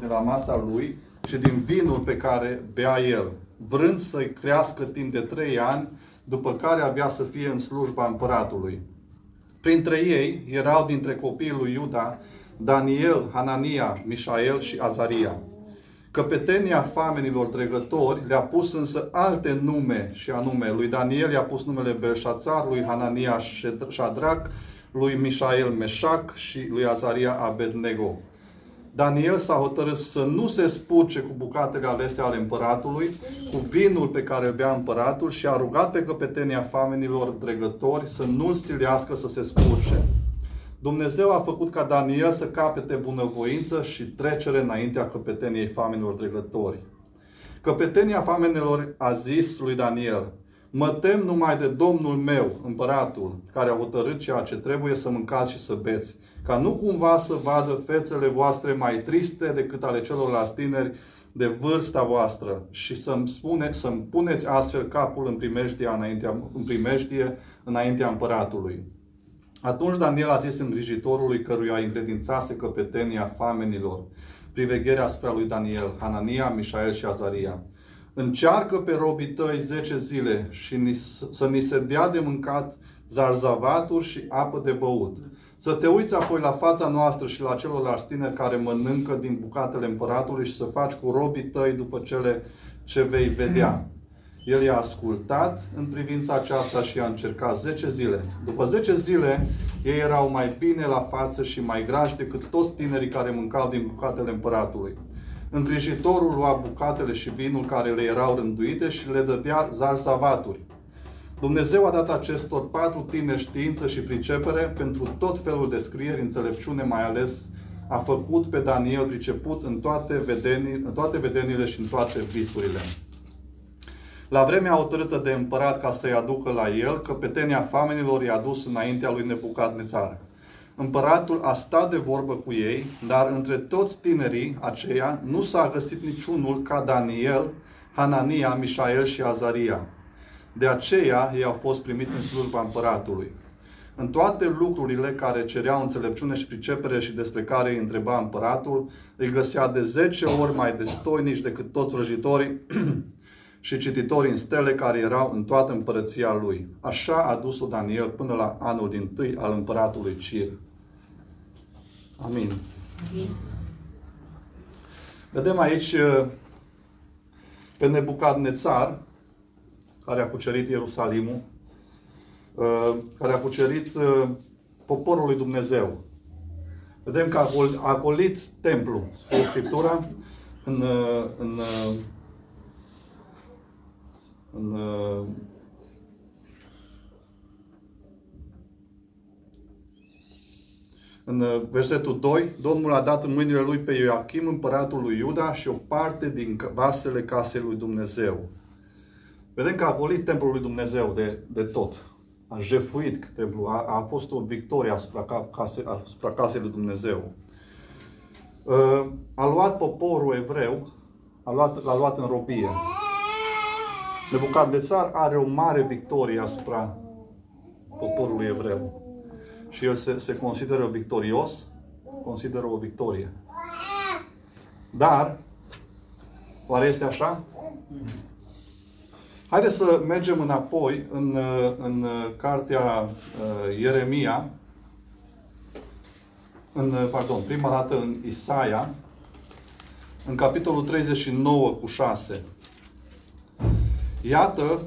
de la masa lui și din vinul pe care bea el, vrând să-i crească timp de trei ani, după care avea să fie în slujba împăratului. Printre ei erau dintre copiii lui Iuda Daniel, Hanania, Mișael și Azaria. Căpetenia famenilor dregători le-a pus însă alte nume, și anume lui Daniel i-a pus numele Belșațar, lui Hanania Shadrach, lui Mișael Meșac și lui Azaria Abednego. Daniel s-a hotărât să nu se spurce cu bucatele alese ale împăratului, cu vinul pe care îl bea împăratul și a rugat pe căpetenia famenilor dregători să nu-l silească să se spurce. Dumnezeu a făcut ca Daniel să capete bunăvoință și trecere înaintea căpeteniei famenilor dregători. Căpetenia famenilor a zis lui Daniel, Mă tem numai de Domnul meu, împăratul, care a hotărât ceea ce trebuie să mâncați și să beți, ca nu cumva să vadă fețele voastre mai triste decât ale celorlalți tineri de vârsta voastră și să-mi, spune, să-mi puneți astfel capul în primejdie, înaintea, în primejdie înaintea împăratului. Atunci Daniel a zis îngrijitorului căruia încredințase căpetenia famenilor, privegherea asupra lui Daniel, Hanania, Mișael și Azaria. Încearcă pe robii tăi zece zile și ni, să ni se dea de mâncat zarzavaturi și apă de băut. Să te uiți apoi la fața noastră și la celorlalți tineri care mănâncă din bucatele împăratului și să faci cu robii tăi după cele ce vei vedea. El i-a ascultat în privința aceasta și a încercat 10 zile. După 10 zile, ei erau mai bine la față și mai grași decât toți tinerii care mâncau din bucatele împăratului. Îngrijitorul lua bucatele și vinul care le erau rânduite și le dădea zarzavaturi. Dumnezeu a dat acestor patru tineri știință și pricepere pentru tot felul de scrieri, înțelepciune, mai ales a făcut pe Daniel priceput în toate, vedenii, în toate vedenile și în toate visurile. La vremea hotărâtă de împărat ca să-i aducă la el, căpetenia famenilor i-a dus înaintea lui Nebucadnețar. Împăratul a stat de vorbă cu ei, dar între toți tinerii aceia nu s-a găsit niciunul ca Daniel, Hanania, Mișael și Azaria. De aceea ei au fost primiți în slujba împăratului. În toate lucrurile care cereau înțelepciune și pricepere și despre care îi întreba împăratul, îi găsea de 10 ori mai destoinici decât toți vrăjitorii și cititorii în stele care erau în toată împărăția lui. Așa a dus-o Daniel până la anul din tâi al împăratului Cir. Amin. Amin. Vedem aici uh, pe Nebucadnețar, care a cucerit Ierusalimul, uh, care a cucerit uh, poporul lui Dumnezeu. Vedem că a golit templu, spune Scriptura, în, în în uh, În uh, versetul 2, Domnul a dat în mâinile lui pe Ioachim, împăratul lui Iuda, și o parte din vasele casei lui Dumnezeu. Vedem că a golit templul lui Dumnezeu de, de tot. A jefuit templul, a, a fost o victorie asupra, case, asupra casei lui Dumnezeu. Uh, a luat poporul evreu, a luat, l-a luat în robie. Nebucadnețar are o mare victorie asupra poporului evreu. Și el se, se consideră victorios, consideră o victorie. Dar, oare este așa? Haideți să mergem înapoi în, în cartea uh, Ieremia, în, pardon, prima dată în Isaia, în capitolul 39 cu 6. Iată,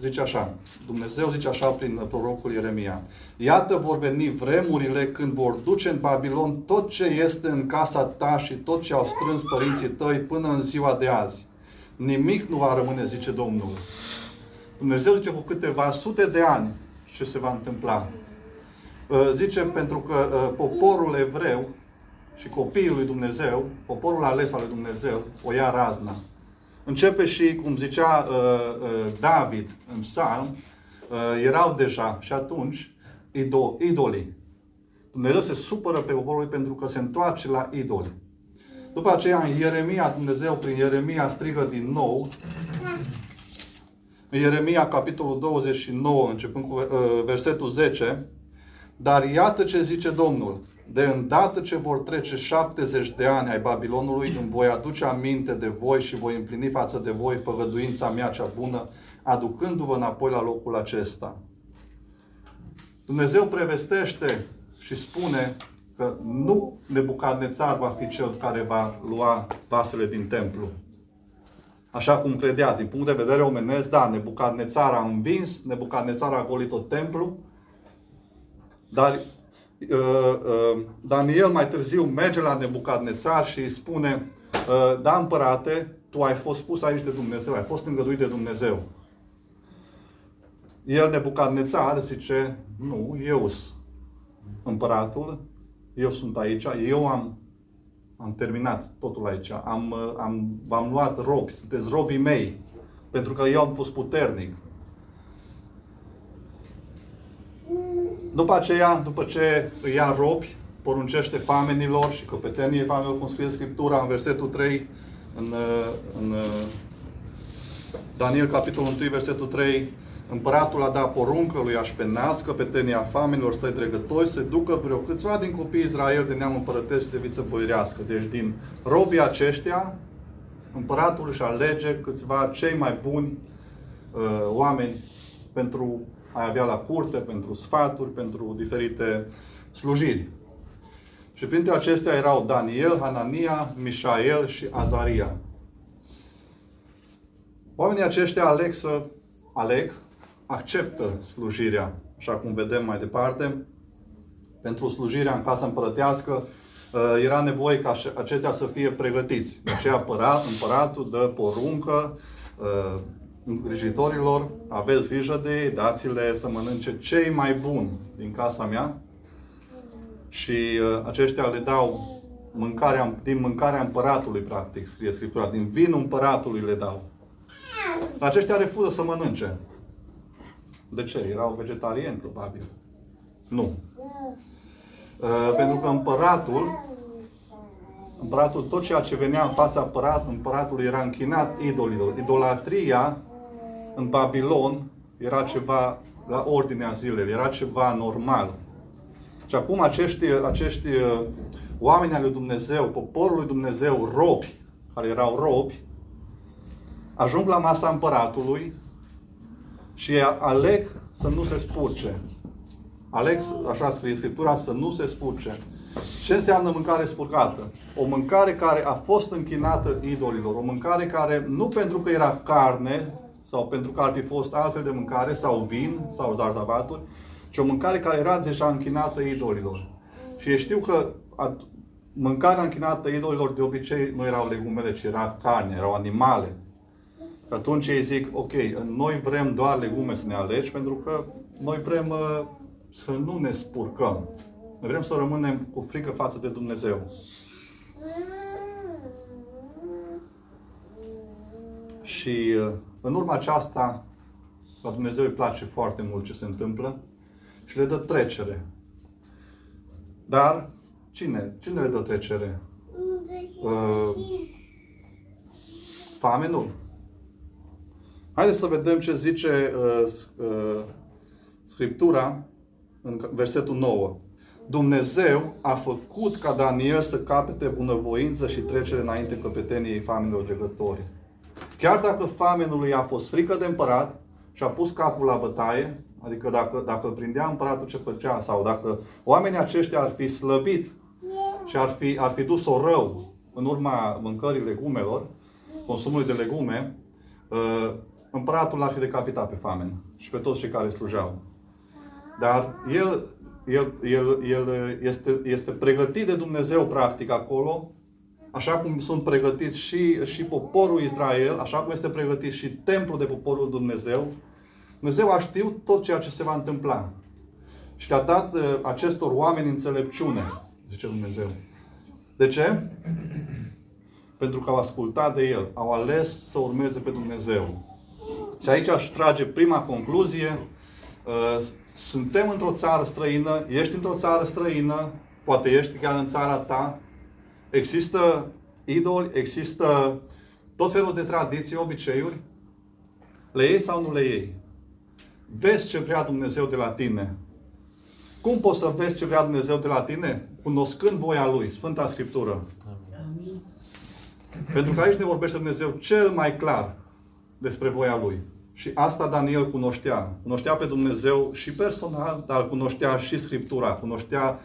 zice așa, Dumnezeu zice așa prin prorocul Ieremia. Iată vor veni vremurile când vor duce în Babilon tot ce este în casa ta și tot ce au strâns părinții tăi până în ziua de azi. Nimic nu va rămâne, zice Domnul. Dumnezeu zice cu câteva sute de ani ce se va întâmpla. Uh, zice pentru că uh, poporul evreu și copiii lui Dumnezeu, poporul ales al lui Dumnezeu, o ia razna. Începe și, cum zicea uh, uh, David în psalm, uh, erau deja și atunci ido- idolii. Dumnezeu se supără pe poporul lui pentru că se întoarce la idoli. După aceea, în Ieremia, Dumnezeu prin Ieremia strigă din nou, în Ieremia, capitolul 29, începând cu uh, versetul 10, dar iată ce zice Domnul, de îndată ce vor trece 70 de ani ai Babilonului, îmi voi aduce aminte de voi și voi împlini față de voi făgăduința mea cea bună, aducându-vă înapoi la locul acesta. Dumnezeu prevestește și spune că nu Nebucadnețar va fi cel care va lua vasele din templu. Așa cum credea, din punct de vedere omenesc, da, Nebucadnețar a învins, Nebucadnețar a golit tot templu, dar uh, uh, Daniel mai târziu merge la Nebucadnețar și îi spune, uh, da, împărate, tu ai fost pus aici de Dumnezeu, ai fost îngăduit de Dumnezeu. El, Nebucadnețar, zice, nu, eu sunt împăratul, eu sunt aici, eu am, am terminat totul aici, am, am, v-am luat robi, sunteți robii mei, pentru că eu am fost puternic. După aceea, după ce îi ia robi, poruncește famenilor și căpetenie famenilor, cum scrie Scriptura în versetul 3, în, în Daniel, capitolul 1, versetul 3, Împăratul a dat poruncă lui Așpenaz, căpetenia famenilor săi dregători, să ducă vreo câțiva din copiii Israel de neam împărătesc și de viță boirească. Deci din robii aceștia, împăratul își alege câțiva cei mai buni uh, oameni pentru a avea la curte, pentru sfaturi, pentru diferite slujiri. Și printre acestea erau Daniel, Hanania, Mișael și Azaria. Oamenii aceștia aleg să aleg acceptă slujirea, așa cum vedem mai departe. Pentru slujirea în casa împărătească uh, era nevoie ca aceștia să fie pregătiți. De aceea împăratul dă poruncă uh, îngrijitorilor, aveți grijă de ei, dați-le să mănânce cei mai buni din casa mea și uh, aceștia le dau mâncarea, din mâncarea împăratului, practic, scrie Scriptura, din vinul împăratului le dau. Aceștia refuză să mănânce. De ce? Erau vegetariani, probabil. Nu. Uh, pentru că împăratul, împăratul, tot ceea ce venea în fața împărat, împăratului era închinat idolilor. Idolatria în Babilon era ceva la ordinea zilei, era ceva normal. Și acum acești, acești uh, oameni ale lui Dumnezeu, poporul lui Dumnezeu, robi, care erau robi, ajung la masa împăratului și aleg să nu se spurce. Aleg, așa scrie Scriptura, să nu se spurce. Ce înseamnă mâncare spurcată? O mâncare care a fost închinată idolilor. O mâncare care nu pentru că era carne sau pentru că ar fi fost altfel de mâncare sau vin sau zarzavaturi, ci o mâncare care era deja închinată idolilor. Și știu că mâncarea închinată idolilor de obicei nu erau legumele, ci era carne, erau animale. Atunci ei zic, ok, noi vrem doar legume să ne alegi pentru că noi vrem uh, să nu ne spurcăm. Noi vrem să rămânem cu frică față de Dumnezeu. Și uh, în urma aceasta, la Dumnezeu îi place foarte mult ce se întâmplă și le dă trecere. Dar cine? Cine le dă trecere? Uh, famenul. Haideți să vedem ce zice uh, uh, Scriptura în versetul 9. Dumnezeu a făcut ca Daniel să capete bunăvoință și trecere înainte căpeteniei famenilor dregători. Chiar dacă famenului a fost frică de împărat și a pus capul la bătaie, adică dacă, dacă îl prindea împăratul ce făcea, sau dacă oamenii aceștia ar fi slăbit și ar fi, ar fi dus-o rău în urma mâncării legumelor, consumului de legume, uh, împăratul l-ar fi decapitat pe famen și pe toți cei care slujeau. Dar el, el, el, el este, este pregătit de Dumnezeu, practic, acolo, așa cum sunt pregătiți și, și poporul Israel, așa cum este pregătit și templul de poporul Dumnezeu. Dumnezeu a știut tot ceea ce se va întâmpla. Și a dat uh, acestor oameni înțelepciune, zice Dumnezeu. De ce? Pentru că au ascultat de El, au ales să urmeze pe Dumnezeu. Și aici aș trage prima concluzie. Uh, suntem într-o țară străină, ești într-o țară străină, poate ești chiar în țara ta. Există idoli, există tot felul de tradiții, obiceiuri. Le iei sau nu le iei? Vezi ce vrea Dumnezeu de la tine. Cum poți să vezi ce vrea Dumnezeu de la tine? Cunoscând voia Lui, Sfânta Scriptură. Amin. Pentru că aici ne vorbește Dumnezeu cel mai clar despre voia Lui. Și asta Daniel cunoștea. Cunoștea pe Dumnezeu și personal, dar cunoștea și Scriptura. Cunoștea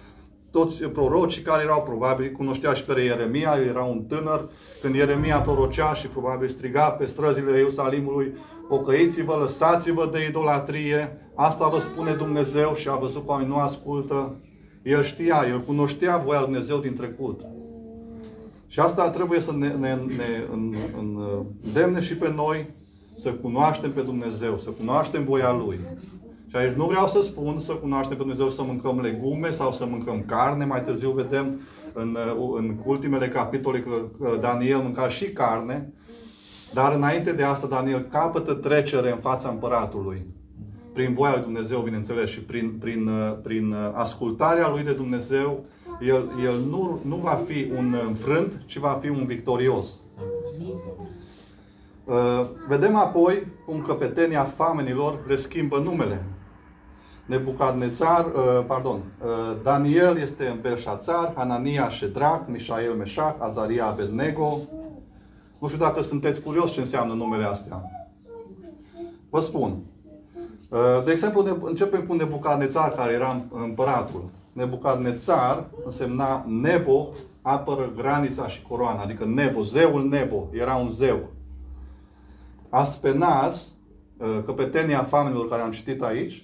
toți prorocii care erau probabil, cunoștea și pe Ieremia, el era un tânăr, când Ieremia prorocea și probabil striga pe străzile Ierusalimului, pocăiți-vă, lăsați-vă de idolatrie, asta vă spune Dumnezeu și a văzut că oamenii nu ascultă. El știa, el cunoștea voia lui Dumnezeu din trecut. Și asta trebuie să ne, ne, ne în, în, demne și pe noi să cunoaștem pe Dumnezeu, să cunoaștem voia Lui. Și aici nu vreau să spun să cunoaștem pe Dumnezeu să mâncăm legume sau să mâncăm carne. Mai târziu vedem în, în ultimele capitole că Daniel mânca și carne. Dar înainte de asta, Daniel capătă trecere în fața împăratului. Prin voia lui Dumnezeu, bineînțeles, și prin, prin, prin ascultarea lui de Dumnezeu, el, el nu, nu va fi un înfrânt, ci va fi un victorios. Uh, vedem apoi cum căpetenia famenilor le schimbă numele. Nebucadnețar, uh, pardon, uh, Daniel este în Belșațar, Hanania Shedrach, Mișael Meșac, Azaria Abednego. Nu știu dacă sunteți curios ce înseamnă numele astea. Vă spun. De exemplu, începem cu Nebucadnețar, care era împăratul. Nebucadnețar însemna Nebo apără granița și coroana, adică Nebo, zeul Nebo, era un zeu. Aspenaz, căpetenia familiilor care am citit aici,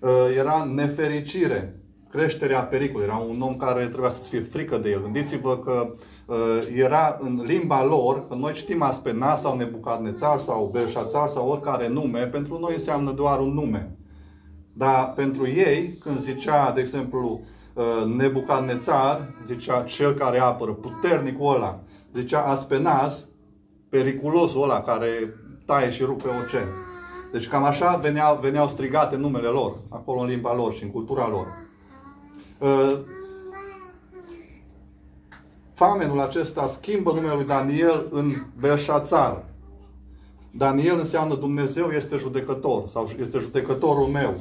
Uh, era nefericire, creșterea pericolului. Era un om care trebuia să fie frică de el. Gândiți-vă că uh, era în limba lor, că noi citim Aspena sau Nebucadnețar sau Belșațar sau oricare nume, pentru noi înseamnă doar un nume. Dar pentru ei, când zicea, de exemplu, uh, Nebucadnețar, zicea cel care apără, puternicul ăla, zicea Aspenaz, periculosul ăla care taie și rupe orice. Deci cam așa veneau, veneau strigate numele lor, acolo în limba lor și în cultura lor. Uh, famenul acesta schimbă numele lui Daniel în Belșațar. Daniel înseamnă Dumnezeu este judecător sau este judecătorul meu.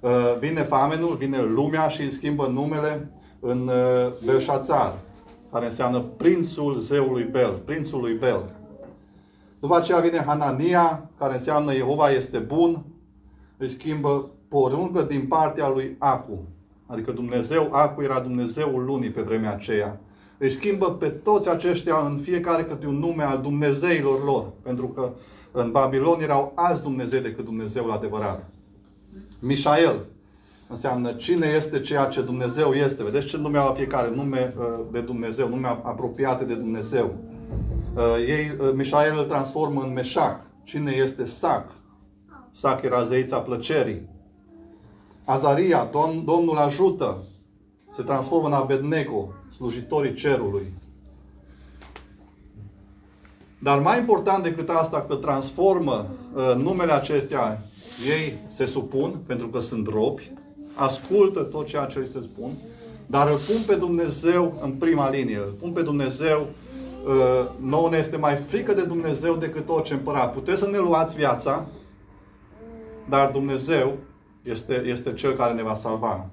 Uh, vine famenul, vine lumea și îi schimbă numele în uh, Belșațar, care înseamnă prințul zeului Bel, prințul lui Bel. După aceea vine Hanania, care înseamnă Jehova este bun, îi schimbă poruncă din partea lui Acu. Adică Dumnezeu, Acu era Dumnezeul lunii pe vremea aceea. Îi schimbă pe toți aceștia în fiecare câte un nume al Dumnezeilor lor. Pentru că în Babilon erau alți Dumnezei decât Dumnezeul adevărat. Mișael înseamnă cine este ceea ce Dumnezeu este. Vedeți ce nume au fiecare? Nume uh, de Dumnezeu, nume apropiate de Dumnezeu. Uh, ei, uh, Mișael îl transformă în Meșac. Cine este Sac? Sac era zeița plăcerii. Azaria, Dom- Domnul ajută, se transformă în Abednego, slujitorii cerului. Dar mai important decât asta, că transformă uh, numele acestea, ei se supun, pentru că sunt robi, ascultă tot ceea ce îi se spun, dar îl pun pe Dumnezeu în prima linie, îl pun pe Dumnezeu Uh, nouă ne este mai frică de Dumnezeu decât orice împărat. Puteți să ne luați viața, dar Dumnezeu este, este Cel care ne va salva.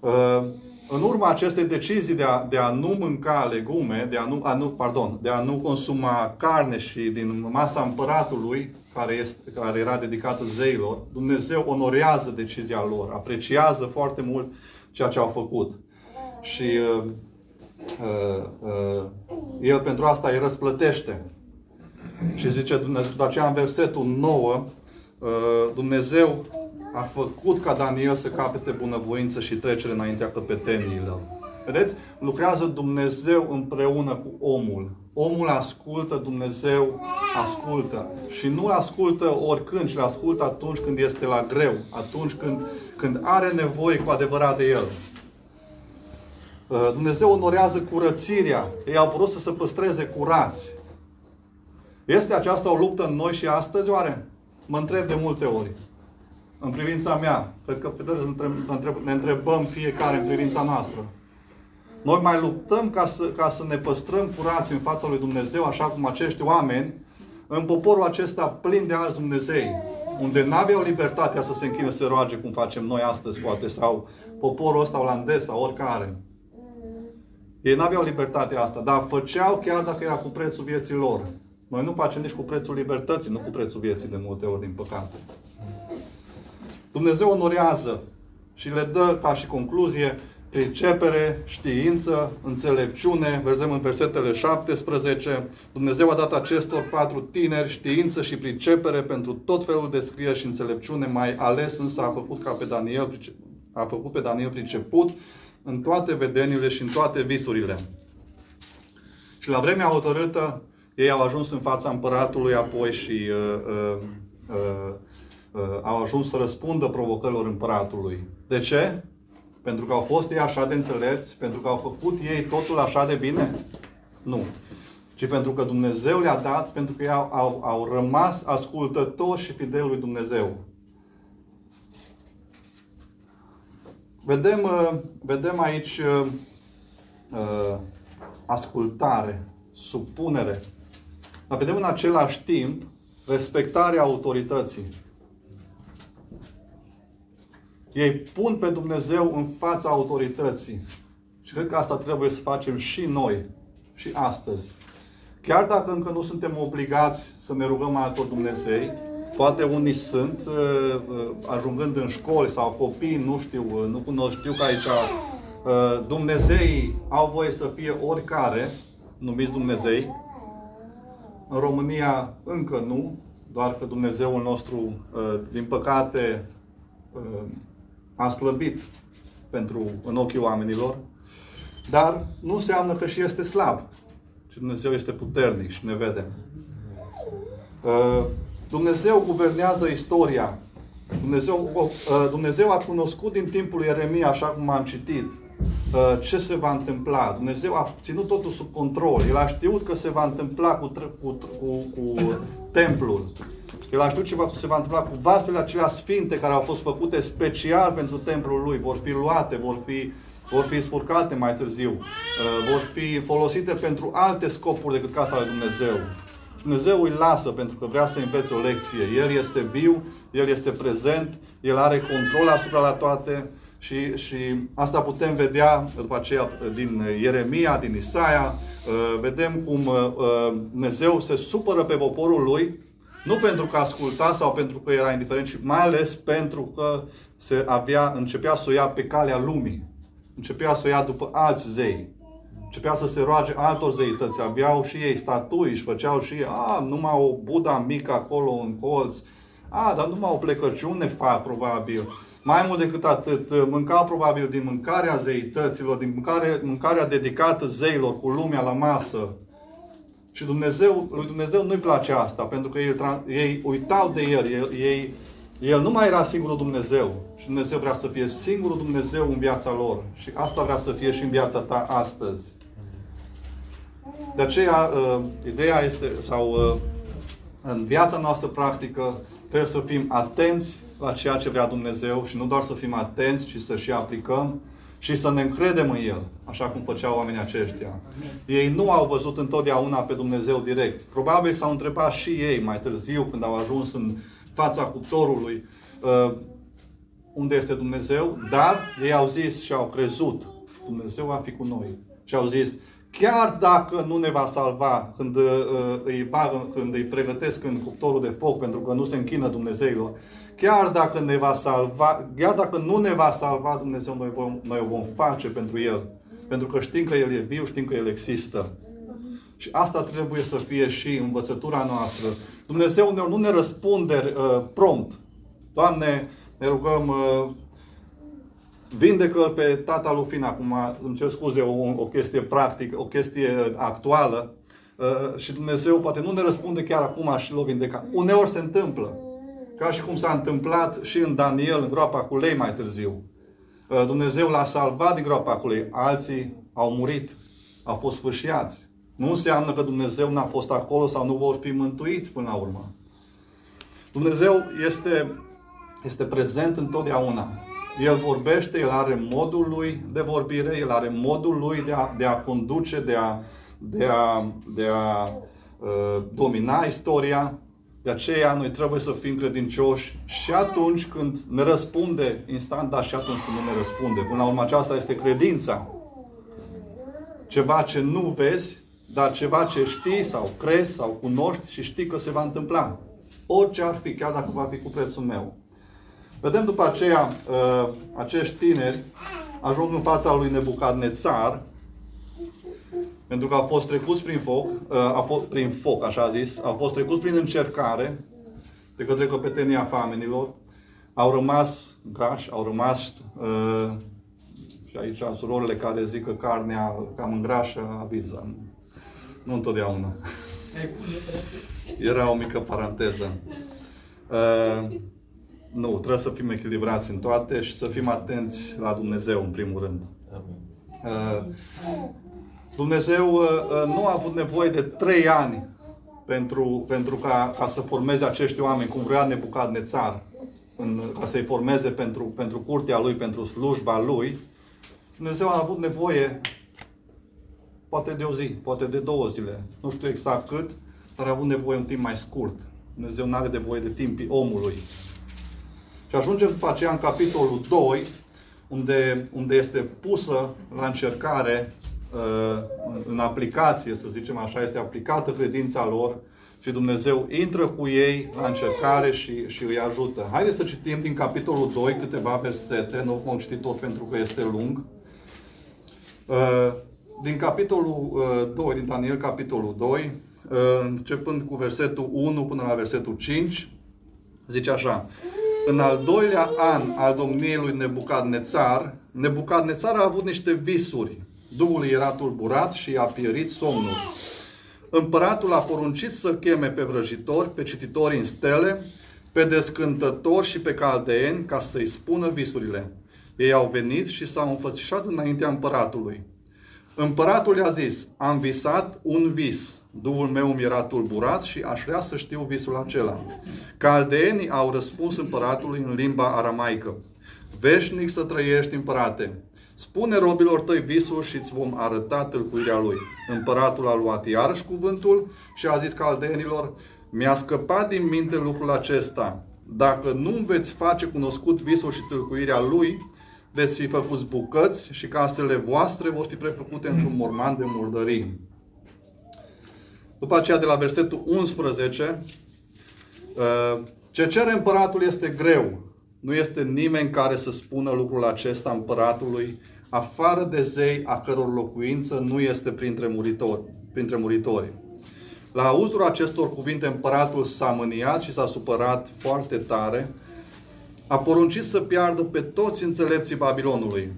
Uh, în urma acestei decizii de a, de a nu mânca legume, de a nu, a nu, pardon, de a nu consuma carne și din masa împăratului, care, este, care era dedicată zeilor, Dumnezeu onorează decizia lor, apreciază foarte mult ceea ce au făcut. Și uh, Uh, uh, el pentru asta îi răsplătește. Și zice Dumnezeu, de aceea în versetul 9, uh, Dumnezeu a făcut ca Daniel să capete bunăvoință și trecere înaintea căpeteniilor. Vedeți? Lucrează Dumnezeu împreună cu omul. Omul ascultă, Dumnezeu ascultă. Și nu ascultă oricând, ci ascultă atunci când este la greu, atunci când, când are nevoie cu adevărat de el. Uh, Dumnezeu onorează curățirea. Ei au vrut să se păstreze curați. Este aceasta o luptă în noi și astăzi, oare? Mă întreb de multe ori. În privința mea. Cred că ne întrebăm fiecare în privința noastră. Noi mai luptăm ca să, ca să ne păstrăm curați în fața lui Dumnezeu, așa cum acești oameni, în poporul acesta plin de alți Dumnezei. unde nu aveau libertatea să se închină, să se roage cum facem noi astăzi, poate, sau poporul ăsta olandez sau oricare. Ei nu aveau libertatea asta, dar făceau chiar dacă era cu prețul vieții lor. Noi nu facem nici cu prețul libertății, nu cu prețul vieții de multe ori, din păcate. Dumnezeu onorează și le dă ca și concluzie pricepere, știință, înțelepciune. Vedem în versetele 17. Dumnezeu a dat acestor patru tineri știință și pricepere pentru tot felul de scrieri și înțelepciune, mai ales însă a făcut ca pe Daniel, a făcut pe Daniel priceput în toate vedenile și în toate visurile. Și la vremea hotărâtă, ei au ajuns în fața împăratului apoi și uh, uh, uh, uh, au ajuns să răspundă provocărilor împăratului. De ce? Pentru că au fost ei așa de înțelepți? Pentru că au făcut ei totul așa de bine? Nu. Ci pentru că Dumnezeu le-a dat, pentru că ei au, au, au rămas ascultători și fideli lui Dumnezeu. Vedem, uh, vedem aici uh, uh, ascultare, supunere, dar vedem în același timp respectarea autorității. Ei pun pe Dumnezeu în fața autorității. Și cred că asta trebuie să facem și noi, și astăzi. Chiar dacă încă nu suntem obligați să ne rugăm altor Dumnezei, poate unii sunt, uh, uh, ajungând în școli sau copii, nu știu, uh, nu cunosc, știu că aici Dumnezei au voie să fie oricare, numiți Dumnezei. În România încă nu, doar că Dumnezeul nostru, din păcate, a slăbit pentru, în ochii oamenilor, dar nu înseamnă că și este slab. Și Dumnezeu este puternic și ne vedem. Uh, Dumnezeu guvernează istoria. Dumnezeu, uh, Dumnezeu a cunoscut din timpul Ieremia, așa cum am citit, uh, ce se va întâmpla. Dumnezeu a ținut totul sub control. El a știut că se va întâmpla cu, cu, cu, cu templul. El a știut ce se va întâmpla cu vasele acelea sfinte care au fost făcute special pentru templul lui. Vor fi luate, vor fi, vor fi spurcate mai târziu. Uh, vor fi folosite pentru alte scopuri decât casa lui Dumnezeu. Și Dumnezeu îi lasă pentru că vrea să învețe o lecție. El este viu, El este prezent, El are control asupra la toate și, și asta putem vedea după aceea din Ieremia, din Isaia. Uh, vedem cum uh, Dumnezeu se supără pe poporul lui nu pentru că asculta sau pentru că era indiferent, ci mai ales pentru că se avea, începea să o ia pe calea lumii. Începea să o ia după alți zei. Începea să se roage altor zeități. Aveau și ei statui, își făceau și ei, a, numai o Buddha mică acolo în colț. A, dar numai o plecăciune fac probabil. Mai mult decât atât, mâncau probabil din mâncarea zeităților, din mâncare, mâncarea dedicată zeilor cu lumea la masă. Și Dumnezeu, lui Dumnezeu nu-i place asta, pentru că ei, ei uitau de El, el, ei, el nu mai era singurul Dumnezeu. Și Dumnezeu vrea să fie singurul Dumnezeu în viața lor. Și asta vrea să fie și în viața ta astăzi. De aceea, uh, ideea este, sau uh, în viața noastră practică, trebuie să fim atenți la ceea ce vrea Dumnezeu și nu doar să fim atenți, ci să și aplicăm și să ne încredem în El, așa cum făceau oamenii aceștia. Ei nu au văzut întotdeauna pe Dumnezeu direct. Probabil s-au întrebat și ei mai târziu, când au ajuns în fața cuptorului, uh, unde este Dumnezeu, dar ei au zis și au crezut, Dumnezeu va fi cu noi. Și au zis, chiar dacă nu ne va salva când uh, îi, bagă, când îi pregătesc în cuptorul de foc pentru că nu se închină Dumnezeilor, chiar dacă ne va salva, chiar dacă nu ne va salva Dumnezeu, noi, vom, noi o vom face pentru El. Pentru că știm că El e viu, știm că El există. Și asta trebuie să fie și învățătura noastră. Dumnezeu nu ne răspunde uh, prompt. Doamne, ne rugăm, uh, vindecă pe tata lui Fin acum, îmi cer scuze, o, o chestie practică, o chestie actuală. Uh, și Dumnezeu poate nu ne răspunde chiar acum și l-o vindeca. Uneori se întâmplă. Ca și cum s-a întâmplat și în Daniel, în groapa cu lei mai târziu. Uh, Dumnezeu l-a salvat din groapa cu lei. Alții au murit, au fost sfârșiați. Nu înseamnă că Dumnezeu n-a fost acolo sau nu vor fi mântuiți până la urmă. Dumnezeu este, este prezent întotdeauna. El vorbește, El are modul Lui de vorbire, El are modul Lui de a, de a conduce, de a, de a, de a uh, domina istoria. De aceea noi trebuie să fim credincioși și atunci când ne răspunde instant, dar și atunci când nu ne răspunde. Până la urmă aceasta este credința. Ceva ce nu vezi, dar ceva ce știi sau crezi sau cunoști și știi că se va întâmpla. Orice ar fi, chiar dacă va fi cu prețul meu. Vedem după aceea uh, acești tineri ajung în fața lui Nebucadnețar pentru că au fost trecuți prin foc, uh, a fost prin foc, așa zis, au fost trecuți prin încercare de către căpetenia famenilor, au rămas grași, au rămas uh, și aici surorile care zic că carnea cam îngrașă aviză. Nu întotdeauna. Era o mică paranteză. Uh, nu, trebuie să fim echilibrați în toate și să fim atenți la Dumnezeu în primul rând. Uh, Dumnezeu uh, uh, nu a avut nevoie de trei ani pentru, pentru ca, ca să formeze acești oameni, cum vrea Nebucadnețar, în, ca să-i formeze pentru, pentru curtea lui, pentru slujba lui. Dumnezeu a avut nevoie poate de o zi, poate de două zile, nu știu exact cât, dar a avut nevoie un timp mai scurt. Dumnezeu nu are nevoie de timpii omului. Și ajungem după aceea în capitolul 2, unde, unde este pusă la încercare Uh, în aplicație, să zicem așa, este aplicată credința lor și Dumnezeu intră cu ei la încercare și, și îi ajută. Haideți să citim din capitolul 2 câteva versete, nu vom citi tot pentru că este lung. Uh, din capitolul 2, uh, din Daniel, capitolul 2, începând cu versetul 1 până la versetul 5, zice așa. În al doilea an al domniei lui Nebucadnețar, Nebucadnețar a avut niște visuri Duhul era tulburat și a pierit somnul. Împăratul a poruncit să cheme pe vrăjitori, pe cititori în stele, pe descântători și pe caldeeni ca să-i spună visurile. Ei au venit și s-au înfățișat înaintea împăratului. Împăratul i-a zis, am visat un vis. Duhul meu mi era tulburat și aș vrea să știu visul acela. Caldeenii au răspuns împăratului în limba aramaică. Veșnic să trăiești, împărate. Spune robilor tăi visul și îți vom arăta tâlcuirea lui. Împăratul a luat iarăși cuvântul și a zis caldeenilor, mi-a scăpat din minte lucrul acesta. Dacă nu veți face cunoscut visul și tâlcuirea lui, veți fi făcuți bucăți și casele voastre vor fi prefăcute într-un morman de murdării. După aceea, de la versetul 11, uh, ce cere împăratul este greu, nu este nimeni care să spună lucrul acesta împăratului, afară de zei a căror locuință nu este printre muritori. Printre muritori. La auzul acestor cuvinte, împăratul s-a mâniat și s-a supărat foarte tare. A poruncit să piardă pe toți înțelepții Babilonului.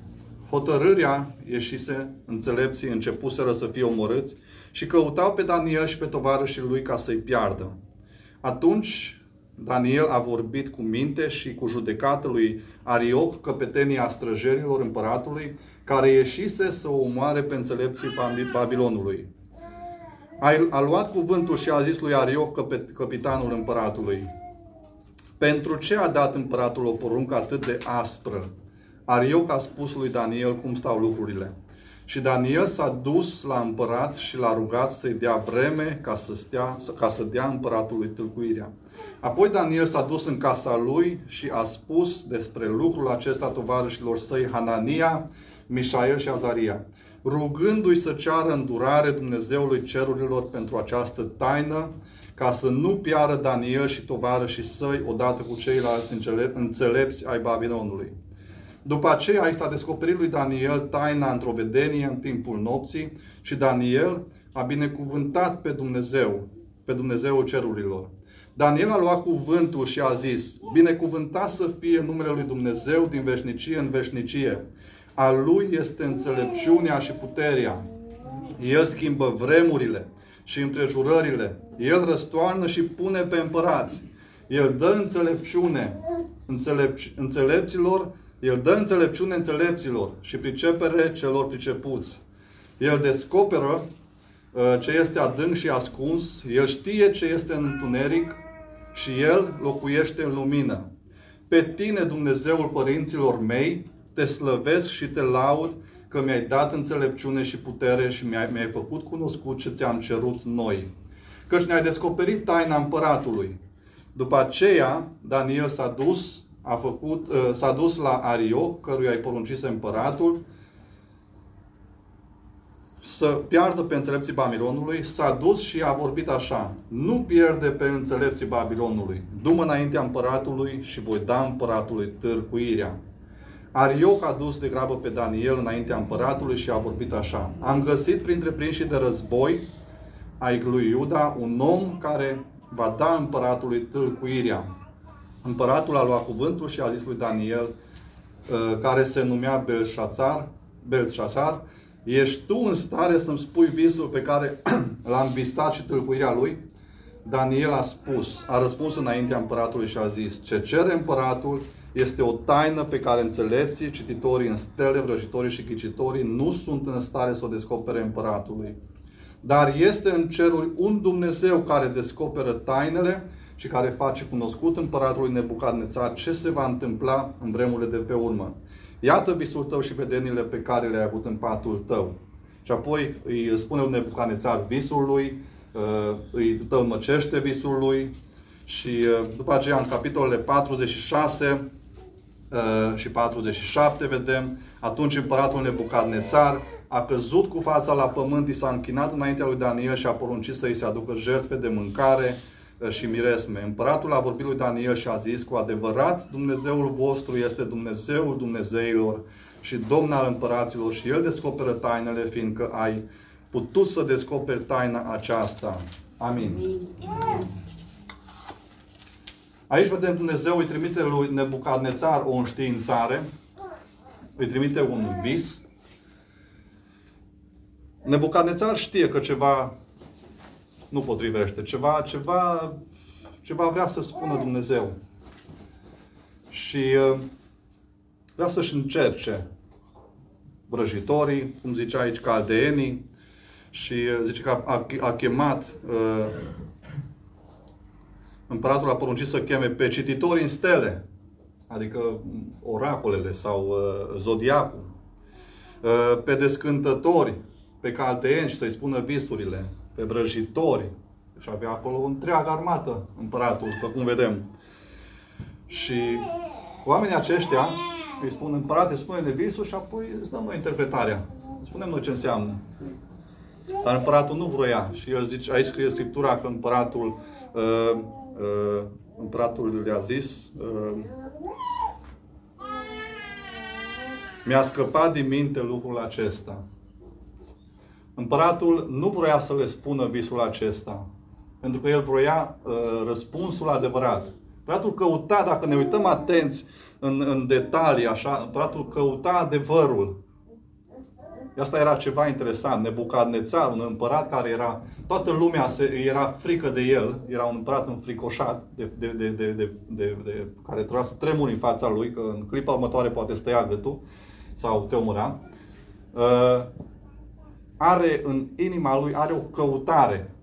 Hotărârea ieșise, înțelepții începuseră să fie omorâți și căutau pe Daniel și pe tovarășii lui ca să-i piardă. Atunci Daniel a vorbit cu minte și cu judecată lui Arioc, căpetenia străjerilor împăratului, care ieșise să o omoare pe înțelepții Babilonului. A, a luat cuvântul și a zis lui Arioc, capitanul împăratului, Pentru ce a dat împăratul o poruncă atât de aspră? Arioc a spus lui Daniel cum stau lucrurile. Și Daniel s-a dus la împărat și l-a rugat să-i dea vreme ca să, stea, ca să dea împăratului tâlcuirea. Apoi Daniel s-a dus în casa lui și a spus despre lucrul acesta tovarășilor săi Hanania, Mișael și Azaria, rugându-i să ceară îndurare Dumnezeului cerurilor pentru această taină, ca să nu piară Daniel și tovarășii săi odată cu ceilalți înțelepți ai Babilonului. După aceea i s-a descoperit lui Daniel taina într-o vedenie în timpul nopții și Daniel a binecuvântat pe Dumnezeu, pe Dumnezeul cerurilor. Daniel a luat cuvântul și a zis, binecuvântat să fie numele lui Dumnezeu din veșnicie în veșnicie. A lui este înțelepciunea și puterea. El schimbă vremurile și împrejurările. El răstoarnă și pune pe împărați. El dă înțelepciune înțelepci, înțelepților el dă înțelepciune înțelepților și pricepere celor pricepuți. El descoperă uh, ce este adânc și ascuns, El știe ce este în întuneric și El locuiește în lumină. Pe tine, Dumnezeul părinților mei, te slăvesc și te laud că mi-ai dat înțelepciune și putere și mi-ai, mi făcut cunoscut ce ți-am cerut noi. Căci ne-ai descoperit taina împăratului După aceea, Daniel s-a dus, a făcut, uh, s-a dus la Arioc, căruia îi poruncise împăratul, să piardă pe înțelepții Babilonului, s-a dus și a vorbit așa, nu pierde pe înțelepții Babilonului, du-mă înaintea împăratului și voi da împăratului târcuirea. Arioc a dus de grabă pe Daniel înaintea împăratului și a vorbit așa, am găsit printre prinși de război ai lui Iuda un om care va da împăratului tâlcuirea. Împăratul a luat cuvântul și a zis lui Daniel, uh, care se numea Belșațar, Belșațar, ești tu în stare să-mi spui visul pe care l-am visat și tâlcuirea lui? Daniel a spus, a răspuns înaintea împăratului și a zis, ce cere împăratul este o taină pe care înțelepții, cititorii în stele, vrăjitorii și ghicitorii nu sunt în stare să o descopere împăratului. Dar este în ceruri un Dumnezeu care descoperă tainele și care face cunoscut împăratului Nebucadnețar ce se va întâmpla în vremurile de pe urmă. Iată visul tău și vedenile pe care le-ai avut în patul tău. Și apoi îi spune lui Nebucadnețar visul lui, uh, îi tălmăcește visul lui și uh, după aceea în capitolele 46 uh, și 47 vedem, atunci împăratul Nebucadnețar a căzut cu fața la pământ, i s-a închinat înaintea lui Daniel și a poruncit să îi se aducă jertfe de mâncare uh, și miresme. Împăratul a vorbit lui Daniel și a zis, cu adevărat, Dumnezeul vostru este Dumnezeul Dumnezeilor și Domn al împăraților și El descoperă tainele, fiindcă ai putut să descoperi taina aceasta. Amin. Aici vedem Dumnezeu îi trimite lui Nebucadnețar o înștiințare, îi trimite un vis, Nebucadnețar știe că ceva nu potrivește, ceva, ceva, ceva vrea să spună Dumnezeu. Și uh, vrea să-și încerce vrăjitorii, cum zice aici, caldeenii, și uh, zice că a, a, a chemat uh, împăratul a poruncit să cheme pe cititorii în stele, adică oracolele sau uh, zodiacul, uh, pe descântători, pe caldeeni și să-i spună visurile, pe vrăjitori. Și avea acolo o întreagă armată, împăratul, după cum vedem. Și oamenii aceștia îi spun împărate, spune-ne visul și apoi îți dăm noi interpretarea. Spunem noi ce înseamnă. Dar împăratul nu vroia. Și el zice, aici scrie Scriptura că împăratul, uh, uh, împăratul le-a zis, uh, mi-a scăpat din minte lucrul acesta. Împăratul nu vroia să le spună visul acesta, pentru că el vroia uh, răspunsul adevărat. Împăratul căuta, dacă ne uităm atenți în, în detalii, așa, împăratul căuta adevărul. Asta era ceva interesant. Nebucadnețar, un împărat care era... Toată lumea se, era frică de el. Era un împărat înfricoșat, de, de, de, de, de, de, de, care trebuia să tremuri în fața lui, că în clipa următoare poate stăia gâtul sau te omora. Uh, are în inima lui, are o căutare,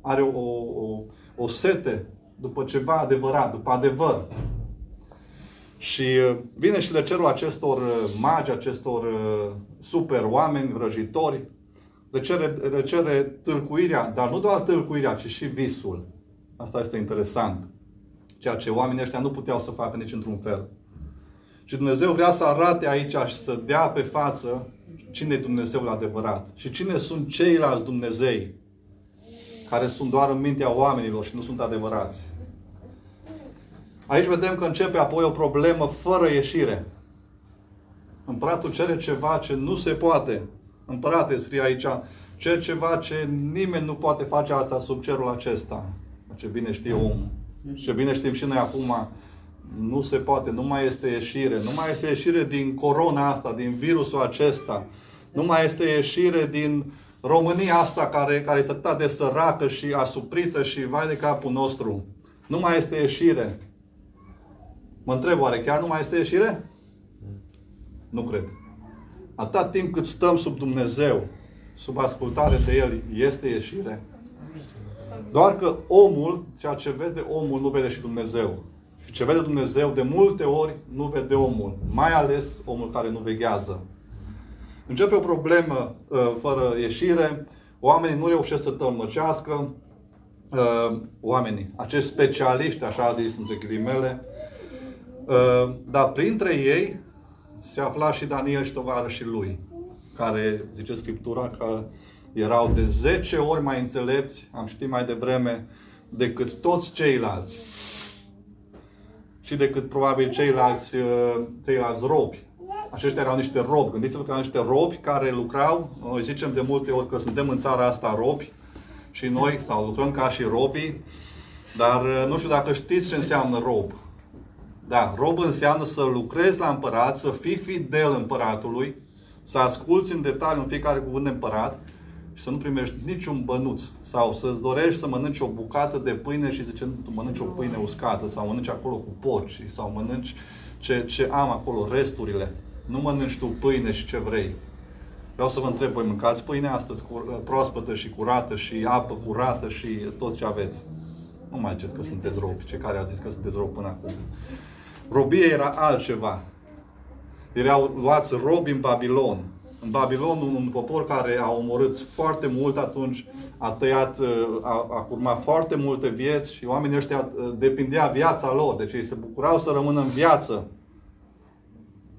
are o, o, o sete după ceva adevărat, după adevăr. Și uh, vine și le cerul acestor uh, magi, acestor uh, super oameni, vrăjitori, le cere, le cere tâlcuirea, dar nu doar tâlcuirea, ci și visul. Asta este interesant. Ceea ce oamenii ăștia nu puteau să facă nici într-un fel. Și Dumnezeu vrea să arate aici și să dea pe față cine e Dumnezeul adevărat și cine sunt ceilalți Dumnezei care sunt doar în mintea oamenilor și nu sunt adevărați. Aici vedem că începe apoi o problemă fără ieșire. Împăratul cere ceva ce nu se poate. Împărate, scrie aici, cer ceva ce nimeni nu poate face asta sub cerul acesta. Ce bine știe omul. Ce bine știm și noi acum, nu se poate, nu mai este ieșire. Nu mai este ieșire din corona asta, din virusul acesta. Nu mai este ieșire din România asta care, care este atât de săracă și asuprită și vai de capul nostru. Nu mai este ieșire. Mă întreb, oare chiar nu mai este ieșire? Nu cred. Atât timp cât stăm sub Dumnezeu, sub ascultare de El, este ieșire. Doar că omul, ceea ce vede omul, nu vede și Dumnezeu. Și ce vede Dumnezeu de multe ori nu vede omul, mai ales omul care nu veghează. Începe o problemă uh, fără ieșire, oamenii nu reușesc să tălmăcească, uh, oamenii, acești specialiști, așa zis, între ghilimele, uh, dar printre ei se afla și Daniel și tovarășii lui, care, zice Scriptura, că erau de 10 ori mai înțelepți, am știut mai devreme, decât toți ceilalți. Și decât probabil ceilalți, uh, ceilalți robi. Aceștia erau niște robi. Gândiți-vă că erau niște robi care lucrau. Noi zicem de multe ori că suntem în țara asta robi și noi, sau lucrăm ca și robii, dar uh, nu știu dacă știți ce înseamnă rob. Da, rob înseamnă să lucrezi la împărat, să fii fidel împăratului, să asculți în detaliu în fiecare cuvânt de împărat și să nu primești niciun bănuț. Sau să-ți dorești să mănânci o bucată de pâine și zice, tu mănânci o pâine uscată sau mănânci acolo cu porci sau mănânci ce, ce am acolo, resturile. Nu mănânci tu pâine și ce vrei. Vreau să vă întreb, voi mâncați pâine astăzi proaspătă și curată și apă curată și tot ce aveți? Nu mai ziceți că sunteți robi, ce care a zis că sunteți robi până acum. Robie era altceva. Erau luați robi în Babilon. În Babilon, un popor care a omorât foarte mult atunci, a tăiat, a, a curmat foarte multe vieți și oamenii ăștia uh, depindea viața lor. Deci ei se bucurau să rămână în viață.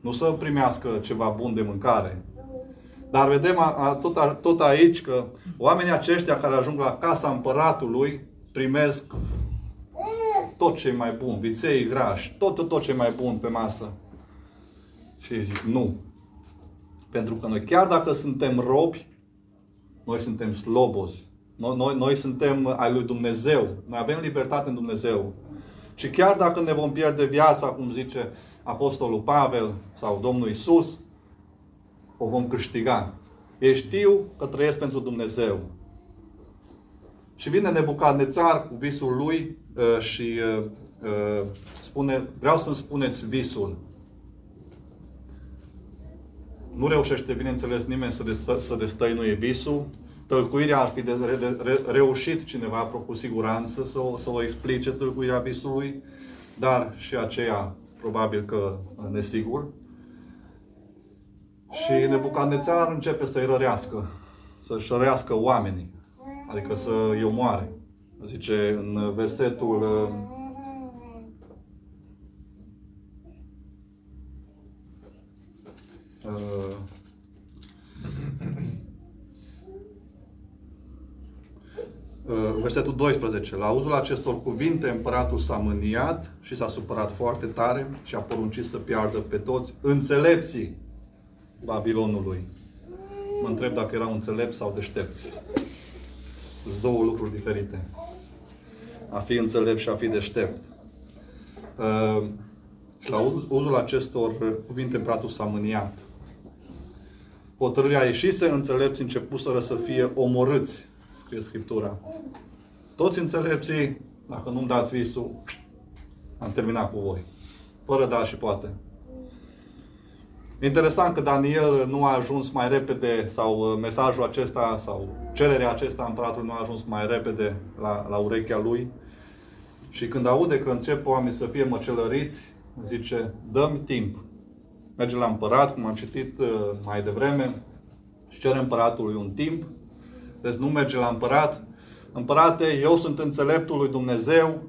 Nu să primească ceva bun de mâncare. Dar vedem a, a, tot, a, tot aici că oamenii aceștia care ajung la casa împăratului primesc tot ce e mai bun, viței grași, tot, tot, tot ce e mai bun pe masă. Și zic, nu. Pentru că noi, chiar dacă suntem robi, noi suntem slobozi. Noi, noi, noi suntem ai lui Dumnezeu. Noi avem libertate în Dumnezeu. Și chiar dacă ne vom pierde viața, cum zice Apostolul Pavel sau Domnul Isus, o vom câștiga. Ei știu că trăiesc pentru Dumnezeu. Și vine Nebucadnețar cu visul lui uh, și uh, uh, spune, vreau să-mi spuneți visul. Nu reușește, bineînțeles, nimeni să, destă, să destăinuie visul. Tălcuirea ar fi de, de, re, reușit cineva, cu siguranță, să o, să o explice tălcuirea visului, dar și aceea probabil că nesigur. Și Nebucadnețar începe să-i rărească, să-și rărească oamenii, adică să îi omoare. Zice în versetul uh, versetul 12. La auzul acestor cuvinte, împăratul s-a mâniat și s-a supărat foarte tare și a poruncit să piardă pe toți înțelepții Babilonului. Mă întreb dacă erau înțelepți sau deștepți. Sunt două lucruri diferite. A fi înțelept și a fi deștept. Uh, și la uzul acestor cuvinte împăratul s-a mâniat. Hotărârea ieșise, înțelepți începuseră să fie omorâți, scrie Scriptura. Toți înțelepții, dacă nu-mi dați visul, am terminat cu voi. Fără da și poate. Interesant că Daniel nu a ajuns mai repede, sau uh, mesajul acesta, sau cererea acesta împăratului nu a ajuns mai repede la, la urechea lui. Și când aude că încep oamenii să fie măcelăriți, zice, dă-mi timp. Merge la împărat, cum am citit uh, mai devreme, și cere împăratului un timp. Deci nu merge la împărat. Împărate, eu sunt înțeleptul lui Dumnezeu,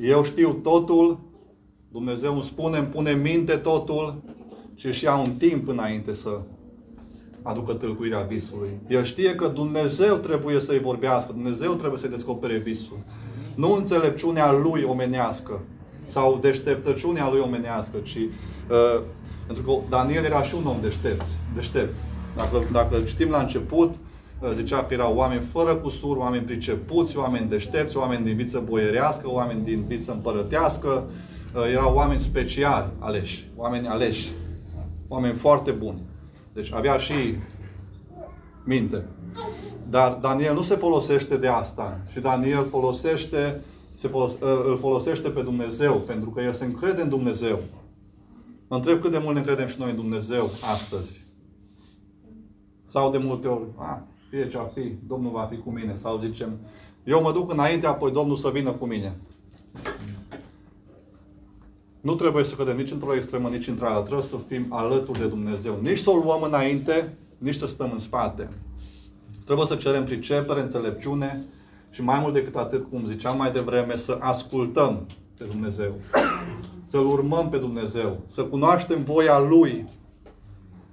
eu știu totul, Dumnezeu îmi spune, îmi pune în minte totul, și își ia un timp înainte să aducă tâlcuirea visului. El știe că Dumnezeu trebuie să-i vorbească, Dumnezeu trebuie să-i descopere visul. Nu înțelepciunea lui omenească sau deșteptăciunea lui omenească, ci uh, pentru că Daniel era și un om deștept. deștept. Dacă, dacă citim la început, uh, zicea că erau oameni fără cusur, oameni pricepuți, oameni deștepți, oameni din viță boierească, oameni din viță împărătească, uh, erau oameni speciali aleși, oameni aleși oameni foarte buni. Deci avea și minte. Dar Daniel nu se folosește de asta. Și Daniel folosește, se folos, ă, îl folosește pe Dumnezeu, pentru că el se încrede în Dumnezeu. Mă întreb cât de mult ne credem și noi în Dumnezeu astăzi. Sau de multe ori, a, fie ce fi, Domnul va fi cu mine. Sau zicem, eu mă duc înainte, apoi Domnul să vină cu mine. Nu trebuie să cădem nici într-o extremă, nici într-alta. Trebuie să fim alături de Dumnezeu. Nici să o luăm înainte, nici să stăm în spate. Trebuie să cerem pricepere, înțelepciune și mai mult decât atât, cum ziceam mai devreme, să ascultăm pe Dumnezeu. Să-L urmăm pe Dumnezeu. Să cunoaștem voia Lui.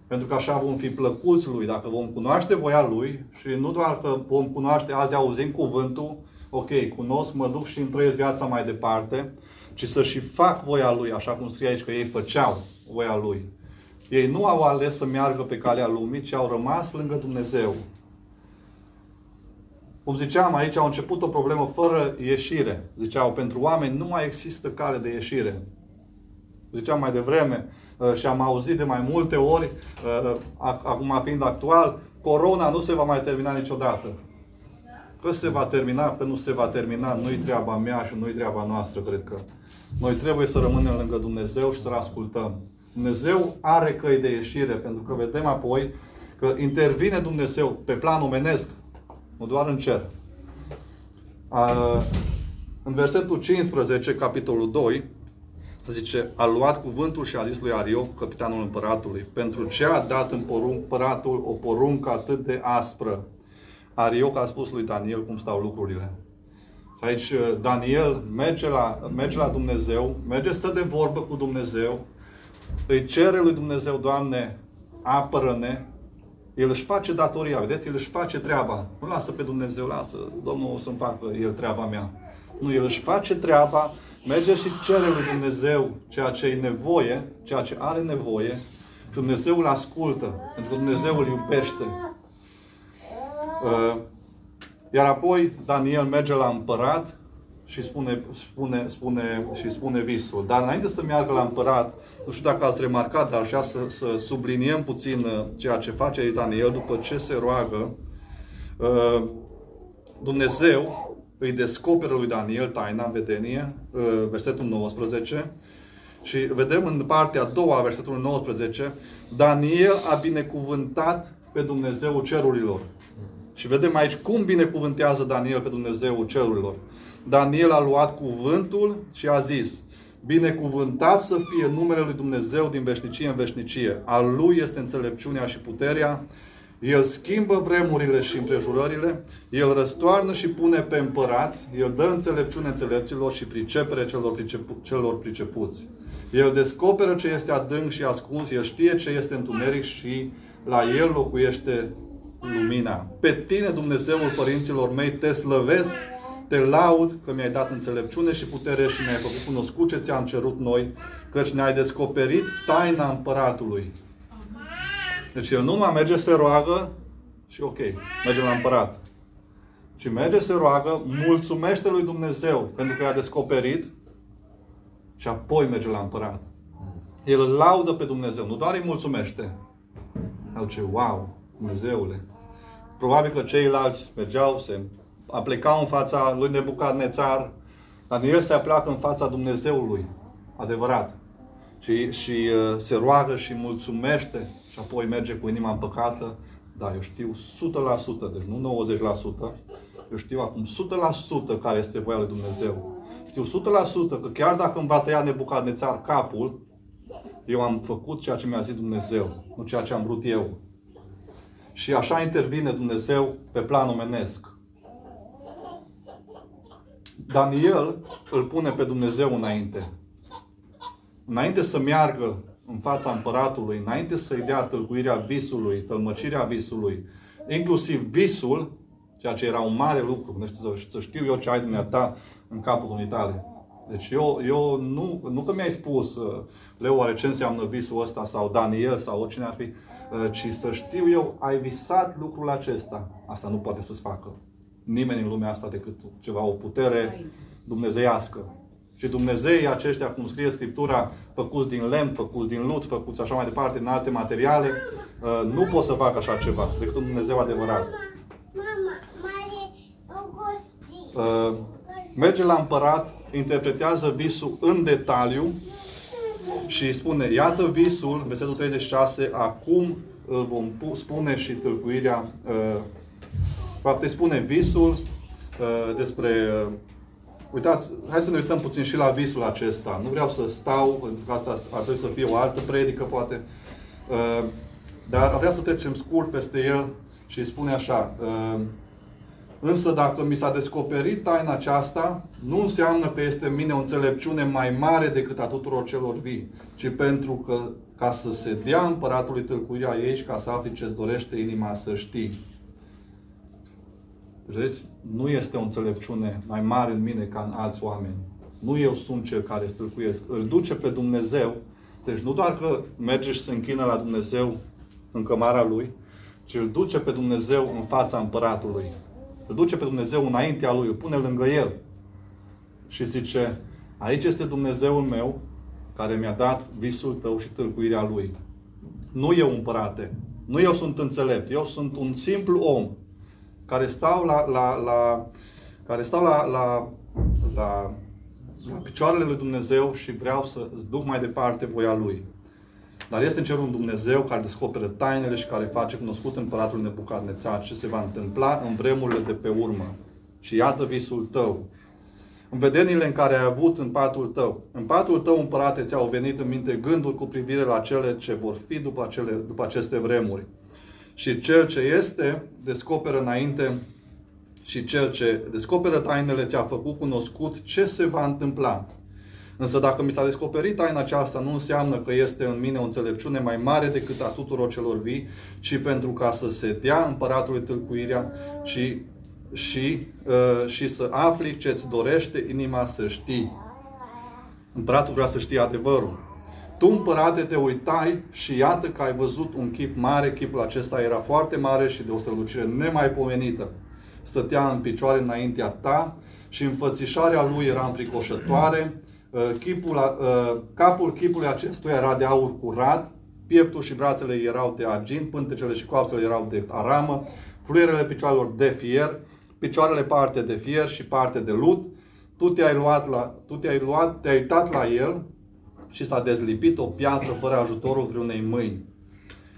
Pentru că așa vom fi plăcuți Lui. Dacă vom cunoaște voia Lui și nu doar că vom cunoaște, azi auzim cuvântul, ok, cunosc, mă duc și îmi trăiesc viața mai departe, ci să și fac voia Lui, așa cum scrie aici că ei făceau voia Lui. Ei nu au ales să meargă pe calea lumii, ci au rămas lângă Dumnezeu. Cum ziceam, aici au început o problemă fără ieșire. Ziceau, pentru oameni nu mai există cale de ieșire. Ziceam mai devreme uh, și am auzit de mai multe ori, uh, acum fiind actual, corona nu se va mai termina niciodată. Că se va termina, că nu se va termina, nu-i treaba mea și nu-i treaba noastră, cred că. Noi trebuie să rămânem lângă Dumnezeu și să-L ascultăm. Dumnezeu are căi de ieșire, pentru că vedem apoi că intervine Dumnezeu pe plan omenesc, nu doar în cer. În versetul 15, capitolul 2, zice, a luat cuvântul și a zis lui Arioc, capitanul împăratului, pentru ce a dat împăratul o poruncă atât de aspră? Arioc a spus lui Daniel cum stau lucrurile. Aici Daniel merge la, merge la Dumnezeu, merge, stă de vorbă cu Dumnezeu, îi cere lui Dumnezeu, Doamne, apără-ne, el își face datoria, vedeți? El își face treaba. Nu lasă pe Dumnezeu, lasă, Domnul o să-mi facă el treaba mea. Nu, el își face treaba, merge și cere lui Dumnezeu ceea ce e nevoie, ceea ce are nevoie și Dumnezeu îl ascultă, pentru că Dumnezeu îl iubește. Uh, iar apoi Daniel merge la împărat și spune, spune, spune, și spune visul. Dar înainte să meargă la împărat, nu știu dacă ați remarcat, dar așa să, să subliniem puțin uh, ceea ce face Daniel după ce se roagă. Uh, Dumnezeu îi descoperă lui Daniel taina în vedenie, uh, versetul 19, și vedem în partea a doua, versetul 19, Daniel a binecuvântat pe Dumnezeu cerurilor. Și vedem aici cum binecuvântează Daniel pe Dumnezeu cerurilor. Daniel a luat cuvântul și a zis, Binecuvântat să fie numele lui Dumnezeu din veșnicie în veșnicie. Al lui este înțelepciunea și puterea. El schimbă vremurile și împrejurările, El răstoarnă și pune pe împărați, El dă înțelepciune înțelepților și pricepere celor, pricepu- celor pricepuți. El descoperă ce este adânc și ascuns, El știe ce este întuneric și la El locuiește lumina. Pe tine, Dumnezeul părinților mei, te slăvesc te laud că mi-ai dat înțelepciune și putere și mi-ai făcut cunoscut ce ți-am cerut noi, căci ne-ai descoperit taina împăratului. Deci el nu mai merge să roagă și ok, merge la împărat. Și merge să roagă, mulțumește lui Dumnezeu pentru că i-a descoperit și apoi merge la împărat. El îl laudă pe Dumnezeu, nu doar îi mulțumește. El ce, wow, Dumnezeule. Probabil că ceilalți mergeau, se aplecau în fața lui Nebucadnețar, Daniel se apleacă în fața Dumnezeului, adevărat. Și, și uh, se roagă și mulțumește și apoi merge cu inima împăcată. Da, eu știu 100%, deci nu 90%, eu știu acum 100% care este voia lui Dumnezeu. Știu 100% că chiar dacă îmi va tăia Nebucadnețar capul, eu am făcut ceea ce mi-a zis Dumnezeu, nu ceea ce am vrut eu. Și așa intervine Dumnezeu pe plan omenesc. Daniel îl pune pe Dumnezeu înainte. Înainte să meargă în fața împăratului, înainte să-i dea tălcuirea visului, tălmăcirea visului, inclusiv visul, ceea ce era un mare lucru, nu știu, să știu eu ce ai dumneata în capul unitale. Deci eu, eu nu, nu că mi-ai spus, uh, Leo, oare ce înseamnă visul ăsta, sau Daniel, sau oricine ar fi, uh, ci să știu eu, ai visat lucrul acesta. Asta nu poate să-ți facă nimeni în lumea asta decât ceva, o putere dumnezeiască. Și Dumnezeii aceștia, cum scrie Scriptura, făcuți din lemn, făcuți din lut, făcuți așa mai departe, din alte materiale, uh, nu pot să facă așa ceva, decât un Dumnezeu adevărat. Uh, merge la împărat, interpretează visul în detaliu și spune, iată visul, versetul 36, acum îl vom spune și tâlcuirea uh, Poate spune visul uh, despre... Uh, uitați, hai să ne uităm puțin și la visul acesta. Nu vreau să stau, pentru că asta ar trebui să fie o altă predică, poate. Uh, dar vreau să trecem scurt peste el și spune așa. Uh, Însă dacă mi s-a descoperit taina aceasta, nu înseamnă că este în mine o înțelepciune mai mare decât a tuturor celor vii, ci pentru că ca să se dea împăratului tâlcuirea ei și ca să afli ce-ți dorește inima să știi. Vezi? Nu este o înțelepciune mai mare în mine ca în alți oameni. Nu eu sunt cel care stâlcuiesc. Îl duce pe Dumnezeu. Deci nu doar că merge și se închină la Dumnezeu în cămara lui, ci îl duce pe Dumnezeu în fața împăratului. Îl duce pe Dumnezeu înaintea lui, îl pune lângă el. Și zice, aici este Dumnezeul meu care mi-a dat visul tău și tâlcuirea lui. Nu eu împărate, nu eu sunt înțelept, eu sunt un simplu om care stau la, la, la care stau la, la, la, la picioarele lui Dumnezeu și vreau să duc mai departe voia Lui. Dar este în cerul un Dumnezeu care descoperă tainele și care face cunoscut împăratul Nebucadnețar ce se va întâmpla în vremurile de pe urmă. Și iată visul tău. În vedenile în care ai avut în patul tău. În patul tău, împărate, ți-au venit în minte gânduri cu privire la cele ce vor fi după, acele, după aceste vremuri. Și cel ce este, descoperă înainte și cel ce descoperă tainele ți-a făcut cunoscut ce se va întâmpla. Însă dacă mi s-a descoperit taina aceasta, nu înseamnă că este în mine o înțelepciune mai mare decât a tuturor celor vii, ci pentru ca să se dea împăratului tâlcuirea și, și, uh, și să afli ce-ți dorește inima să știi. Împăratul vrea să știe adevărul. Tu, împărate, te uitai și iată că ai văzut un chip mare. Chipul acesta era foarte mare și de o strălucire nemaipomenită. Stătea în picioare înaintea ta și înfățișarea lui era înfricoșătoare Uh, chipul, uh, capul chipului acestuia era de aur curat, pieptul și brațele erau de argint, pântecele și coapsele erau de aramă, fluierele picioarelor de fier, picioarele parte de fier și parte de lut. Tu te-ai luat, la, tu te-ai luat, te-ai uitat la el și s-a dezlipit o piatră fără ajutorul vreunei mâini.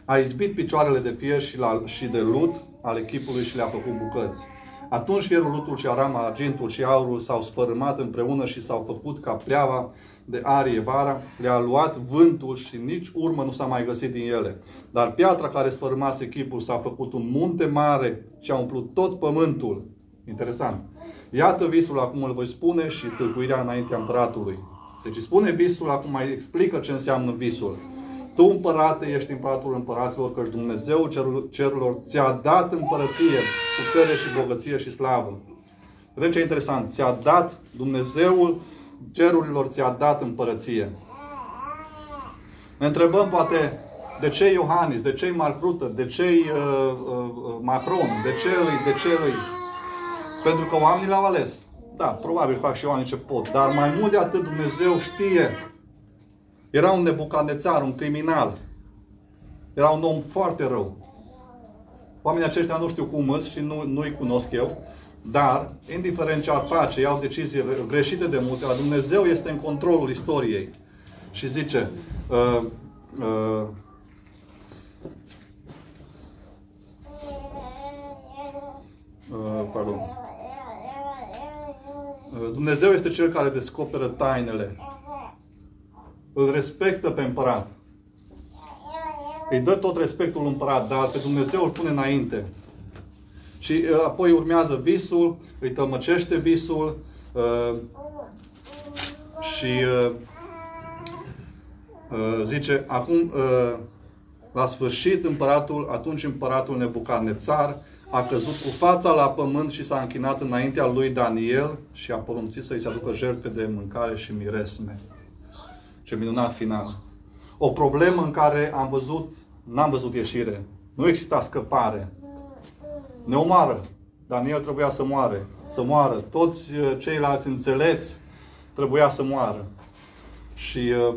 A izbit picioarele de fier și, la, și de lut ale chipului și le-a făcut bucăți. Atunci fierul, lutul și arama, argintul și aurul s-au sfărâmat împreună și s-au făcut ca pleava de arie vara, le-a luat vântul și nici urmă nu s-a mai găsit din ele. Dar piatra care sfărâmase chipul s-a făcut un munte mare și a umplut tot pământul. Interesant. Iată visul, acum îl voi spune și tâlcuirea înaintea împăratului. Deci spune visul, acum mai explică ce înseamnă visul. Tu, împărate, ești împăratul împăraților, căci Dumnezeu cerurilor ți-a dat împărăție, putere și bogăție și slavă. Vedem ce interesant. Ți-a dat Dumnezeul cerurilor, ți-a dat împărăție. Ne întrebăm poate de ce Iohannis, de ce Mark Rutte, de ce uh, uh, Macron, de ce îi, de ce îi. Pentru că oamenii l-au ales. Da, probabil fac și oamenii ce pot. Dar mai mult de atât Dumnezeu știe era un nebucanețar, un criminal. Era un om foarte rău. Oamenii aceștia nu știu cum îți și nu, nu-i cunosc eu, dar, indiferent ce ar face, iau decizii greșite de multe, la Dumnezeu este în controlul istoriei. Și zice, uh, uh, uh, pardon. Uh, Dumnezeu este Cel care descoperă tainele îl respectă pe împărat. Îi dă tot respectul împărat, dar pe Dumnezeu îl pune înainte. Și uh, apoi urmează visul, îi tămăcește visul uh, și uh, uh, zice, acum uh, la sfârșit împăratul, atunci împăratul Nebucadnețar a căzut cu fața la pământ și s-a închinat înaintea lui Daniel și a porunțit să-i se aducă jertfe de mâncare și miresme. Ce minunat final. O problemă în care am văzut, n-am văzut ieșire. Nu exista scăpare. Ne omoară. Daniel trebuia să moare. Să moară. Toți uh, ceilalți înțelepți trebuia să moară. Și uh,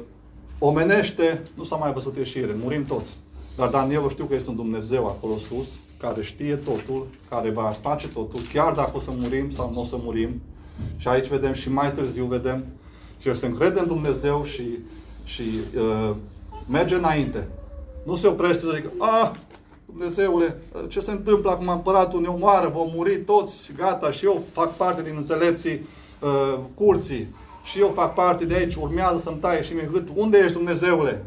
omenește, nu s-a mai văzut ieșire. Murim toți. Dar Daniel știu că este un Dumnezeu acolo sus, care știe totul, care va face totul, chiar dacă o să murim sau nu o să murim. Și aici vedem și mai târziu vedem și el se încrede în Dumnezeu și, și uh, merge înainte. Nu se oprește să zică, ah, Dumnezeule, ce se întâmplă acum? Împăratul ne omoară, vom muri toți, gata, și eu fac parte din înțelepții uh, curții. Și eu fac parte de aici, urmează să-mi taie și mi gât. Unde ești, Dumnezeule?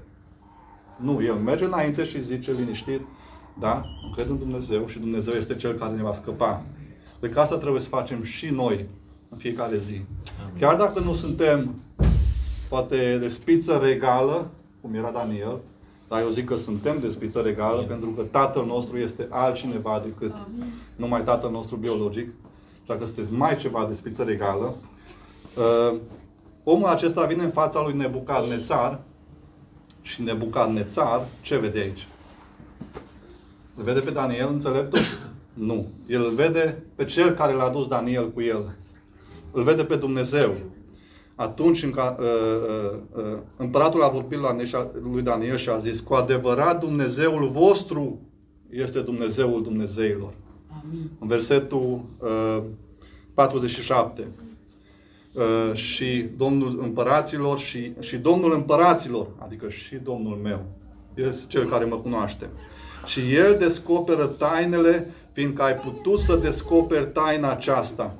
Nu, el merge înainte și zice liniștit, da, încred în Dumnezeu și Dumnezeu este Cel care ne va scăpa. De că asta trebuie să facem și noi în fiecare zi. Chiar dacă nu suntem poate de spiță regală, cum era Daniel, dar eu zic că suntem de spiță regală, Amin. pentru că Tatăl nostru este altcineva decât Amin. numai Tatăl nostru biologic. Și dacă sunteți mai ceva de spiță regală, uh, omul acesta vine în fața lui Nebucadnețar și Nebucadnețar, ce vede aici? Îl vede pe Daniel înțeleptul? Nu. El îl vede pe cel care l-a dus Daniel cu el. Îl vede pe Dumnezeu atunci în ca, uh, uh, uh, împăratul a vorbit la lui Daniel și a zis, cu adevărat Dumnezeul vostru este Dumnezeul Dumnezeilor. Amin. În versetul uh, 47. Uh, și Domnul împăraților și, și Domnul împăraților, adică și Domnul meu, este cel care mă cunoaște. Și El descoperă tainele, fiindcă ai putut să descoperi taina aceasta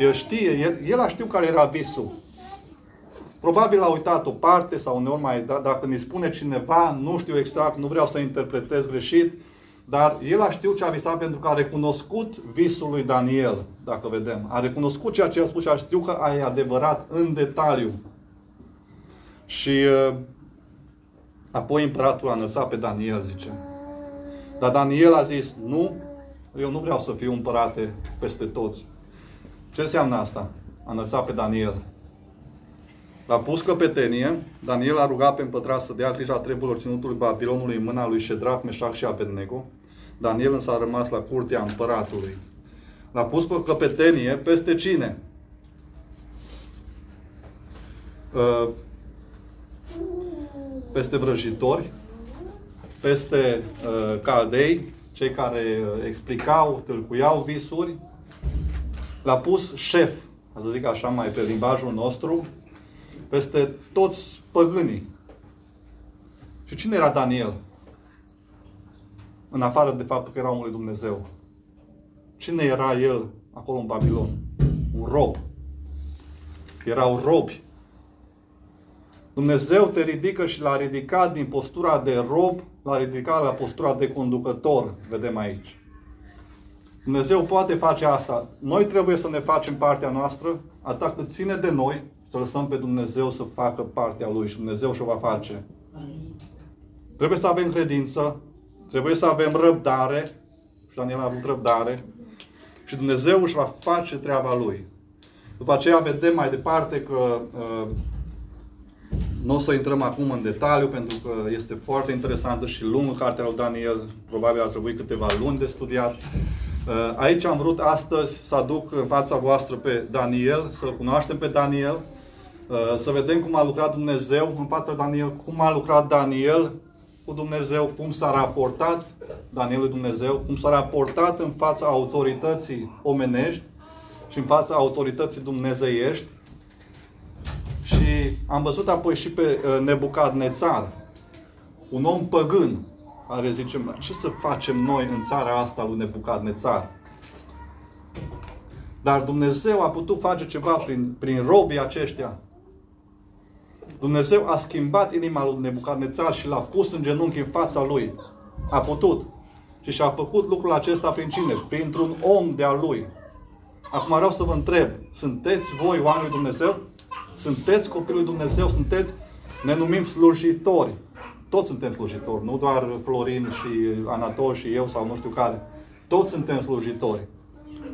el știe, el, el a știu care era visul. Probabil a uitat o parte sau uneori mai, da, dacă ne spune cineva, nu știu exact, nu vreau să interpretez greșit, dar el a știut ce a visat pentru că a recunoscut visul lui Daniel, dacă vedem. A recunoscut ceea ce a spus și a știut că e adevărat în detaliu. Și uh, apoi împăratul a înălțat pe Daniel, zice. Dar Daniel a zis, nu, eu nu vreau să fiu împărate peste toți. Ce înseamnă asta? A înălțat pe Daniel. L-a pus căpetenie, Daniel a rugat pe împătrat să dea grija treburilor ținutului Babilonului în mâna lui Shedrach, Meșac și Abednego. Daniel însă a rămas la curtea împăratului. L-a pus pe căpetenie peste cine? Uh, peste vrăjitori, peste uh, caldei, cei care uh, explicau, tâlcuiau visuri, l-a pus șef, să zic așa mai pe limbajul nostru, peste toți păgânii. Și cine era Daniel? În afară de faptul că era omul lui Dumnezeu. Cine era el acolo în Babilon? Un rob. Erau robi. Dumnezeu te ridică și l-a ridicat din postura de rob, l-a ridicat la postura de conducător, vedem aici. Dumnezeu poate face asta. Noi trebuie să ne facem partea noastră, atât cât ține de noi, să lăsăm pe Dumnezeu să facă partea Lui și Dumnezeu și-o va face. Trebuie să avem credință, trebuie să avem răbdare, și Daniel a avut răbdare, și Dumnezeu își va face treaba Lui. După aceea vedem mai departe că uh, nu o să intrăm acum în detaliu, pentru că este foarte interesantă și lungă cartea lui Daniel. Probabil ar trebui câteva luni de studiat. Uh, aici am vrut astăzi să aduc în fața voastră pe Daniel, să-l cunoaștem pe Daniel, uh, să vedem cum a lucrat Dumnezeu în fața Daniel, cum a lucrat Daniel cu Dumnezeu, cum s-a raportat Daniel Dumnezeu, cum s-a raportat în fața autorității omenești și în fața autorității dumnezeiești. Și am văzut apoi și pe uh, Nebucadnețar, un om păgân, care zicem, ce să facem noi în țara asta lui Nebucadnețar? Dar Dumnezeu a putut face ceva prin, prin robii aceștia. Dumnezeu a schimbat inima lui Nebucadnețar și l-a pus în genunchi în fața lui. A putut. Și și-a făcut lucrul acesta prin cine? Printr-un om de-al lui. Acum vreau să vă întreb, sunteți voi oamenii lui Dumnezeu? Sunteți copilul lui Dumnezeu? Sunteți, ne numim slujitori. Toți suntem slujitori, nu doar Florin și Anatol și eu sau nu știu care. Toți suntem slujitori.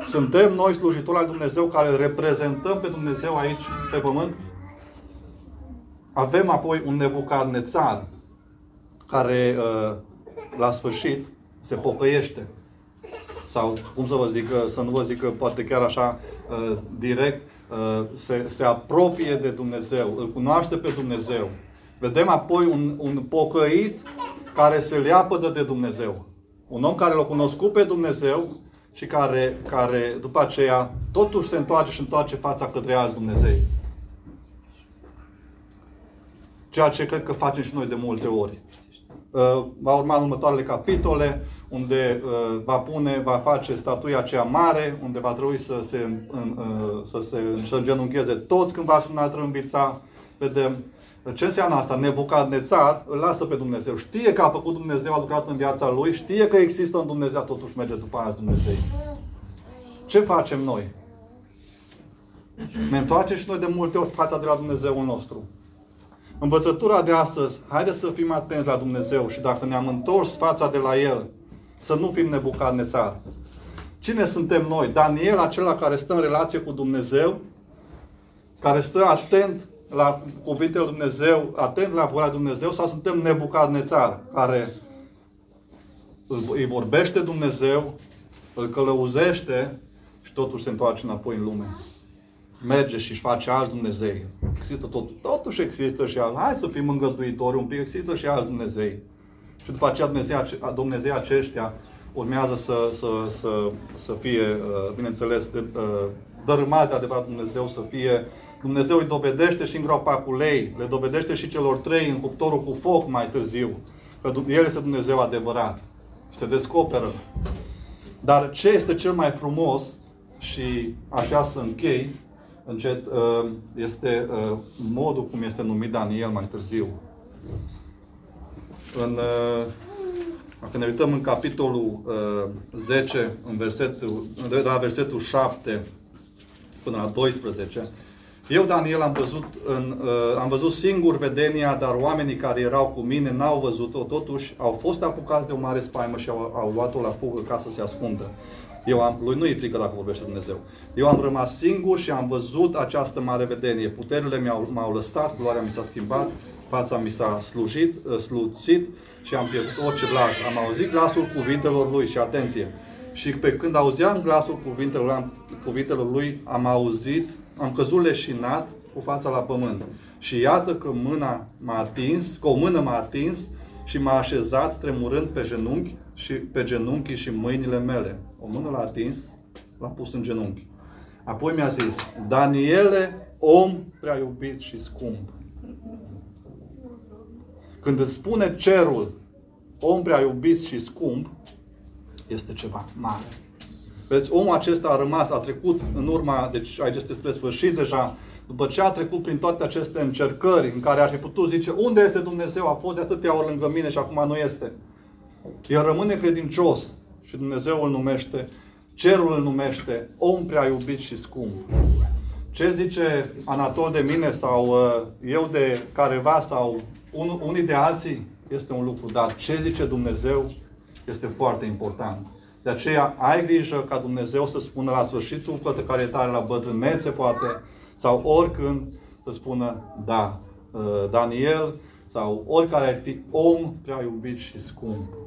Suntem noi slujitori al Dumnezeu care reprezentăm pe Dumnezeu aici pe pământ. Avem apoi un nebucadnețar care uh, la sfârșit se pocăiește. Sau, cum să vă zic, să nu vă zic că poate chiar așa uh, direct, uh, se, se apropie de Dumnezeu, îl cunoaște pe Dumnezeu Vedem apoi un, un pocăit care se leapădă de Dumnezeu. Un om care l-a cunoscut pe Dumnezeu și care, care după aceea totuși se întoarce și întoarce fața către alți Dumnezei. Ceea ce cred că facem și noi de multe ori. Uh, va urma în următoarele capitole, unde uh, va pune, va face statuia aceea mare, unde va trebui să se, uh, să se să îngenuncheze toți când va suna trâmbița. Vedem ce înseamnă asta? Nebucadnețar îl lasă pe Dumnezeu. Știe că a făcut Dumnezeu, a lucrat în viața lui, știe că există un Dumnezeu, totuși merge după alți Dumnezei. Ce facem noi? Ne întoarcem și noi de multe ori fața de la Dumnezeul nostru. Învățătura de astăzi, haideți să fim atenți la Dumnezeu și dacă ne-am întors fața de la El, să nu fim nebucadnețar. Cine suntem noi? Daniel, acela care stă în relație cu Dumnezeu, care stă atent la cuvintele Lui Dumnezeu, atent la voia Dumnezeu, sau suntem nebucadnețar, care îi vorbește Dumnezeu, îl călăuzește și totuși se întoarce înapoi în lume. Merge și își face alți Dumnezei. Există tot, totuși există și alți. Hai să fim îngăduitori un pic, există și alți Dumnezei. Și după aceea Dumnezei, Dumnezei aceștia urmează să, să, să, să fie, uh, bineînțeles, uh, dărâmați de adevărat Dumnezeu, să fie Dumnezeu îi dovedește și în groapa cu lei, le dovedește și celor trei în cuptorul cu foc mai târziu, că El este Dumnezeu adevărat și se descoperă. Dar ce este cel mai frumos și așa să închei, încet, uh, este modul cum este numit Daniel mai târziu. În dacă ne uităm în capitolul uh, 10, în versetul, de la versetul 7 până la 12, eu, Daniel, am văzut, în, uh, am văzut singur vedenia, dar oamenii care erau cu mine n-au văzut-o, totuși au fost apucați de o mare spaimă și au, au luat-o la fugă ca să se ascundă. Eu am, lui nu-i frică dacă vorbește Dumnezeu. Eu am rămas singur și am văzut această mare vedenie. Puterile mi-au, m-au lăsat, gloria mi s-a schimbat, fața mi s-a slujit, uh, sluțit și am pierdut orice glas. Am auzit glasul cuvintelor lui și atenție. Și pe când auzeam glasul cuvintelor, cuvintelor lui, am auzit, am căzut leșinat cu fața la pământ. Și iată că mâna m-a atins, că o mână m-a atins și m-a așezat tremurând pe genunchi și pe genunchi și mâinile mele. O mână l-a atins, l-a pus în genunchi. Apoi mi-a zis, Daniele, om prea iubit și scump. Când îți spune cerul, om prea iubit și scump, este ceva mare. Vedeți, omul acesta a rămas, a trecut în urma, deci aici este spre sfârșit deja, după ce a trecut prin toate aceste încercări în care ar fi putut zice, unde este Dumnezeu? A fost de atâtea ori lângă mine și acum nu este. El rămâne credincios și Dumnezeu îl numește, cerul îl numește om prea iubit și scump. Ce zice Anatol de mine sau uh, eu de careva sau un, unii de alții este un lucru, dar ce zice Dumnezeu este foarte important. De aceea ai grijă ca Dumnezeu să spună la sfârșitul poate care e tare la bătrânețe, poate, sau oricând să spună da. Uh, Daniel sau oricare ar fi om prea iubit și scump.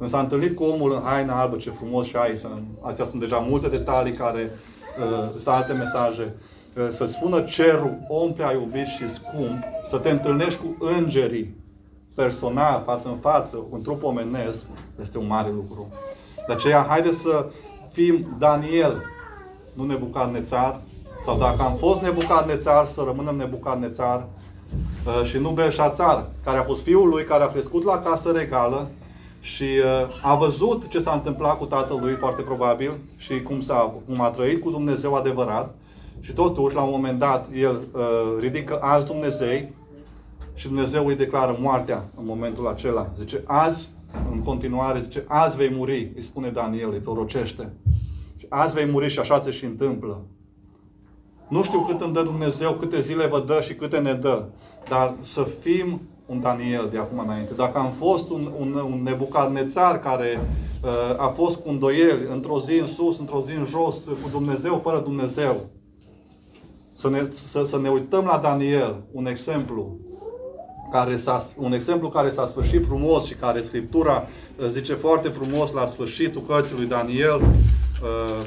Când s-a întâlnit cu omul în haina albă, ce frumos și ai, astea sunt deja multe detalii care uh, sunt alte mesaje. Să spună cerul, om prea iubit și scump, să te întâlnești cu îngerii. Personal, față în față, un trup omenesc, este un mare lucru. De aceea, haideți să fim Daniel, nu Nebucadnețar, sau dacă am fost Nebucadnețar, să rămânem Nebucadnețar. Uh, și nu Belșațar, care a fost fiul lui, care a crescut la casă regală și uh, a văzut ce s-a întâmplat cu tatălui, foarte probabil, și cum, s-a, cum a trăit cu Dumnezeu adevărat. Și totuși, la un moment dat, el uh, ridică azi Dumnezei și Dumnezeu îi declară moartea în momentul acela. Zice, azi, în continuare, zice, azi vei muri, îi spune Daniel, îi prorocește. Și azi vei muri și așa se și întâmplă. Nu știu cât îmi dă Dumnezeu, câte zile vă dă și câte ne dă. Dar să fim un Daniel de acum înainte. Dacă am fost un, un, un nebucadnețar care uh, a fost cu îndoieli, într-o zi în sus, într-o zi în jos, cu Dumnezeu, fără Dumnezeu, să ne, să, să ne uităm la Daniel, un exemplu care s-a, un exemplu care s-a sfârșit frumos și care Scriptura uh, zice foarte frumos la sfârșitul cărții lui Daniel. Uh,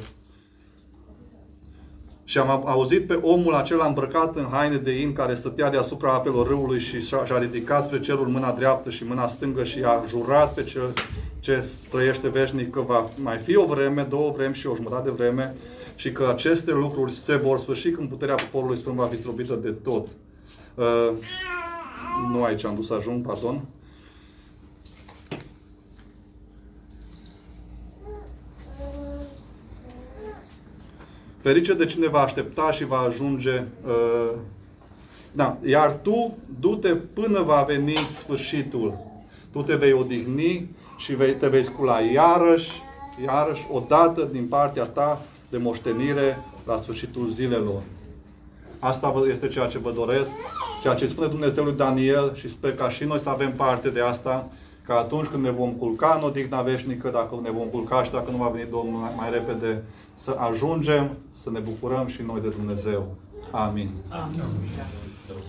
și am auzit pe omul acela îmbrăcat în haine de in care stătea deasupra apelor râului și și-a ridicat spre cerul mâna dreaptă și mâna stângă și a jurat pe cel ce trăiește veșnic că va mai fi o vreme, două vremi și o jumătate de vreme și că aceste lucruri se vor sfârși când puterea poporului sfânt va fi strobită de tot. Uh, nu aici am vrut să ajung, pardon. Ferice de cine va aștepta și va ajunge. Uh, da. Iar tu, du-te până va veni sfârșitul. Tu te vei odihni și vei, te vei scula iarăși, iarăși, odată din partea ta de moștenire la sfârșitul zilelor. Asta vă- este ceea ce vă doresc, ceea ce spune Dumnezeu lui Daniel și sper ca și noi să avem parte de asta, că atunci când ne vom culca în odihna veșnică, dacă ne vom culca și dacă nu va veni Domnul mai- mai repede, să ajungem să ne bucurăm și noi de Dumnezeu. Amin. Amin. Vreau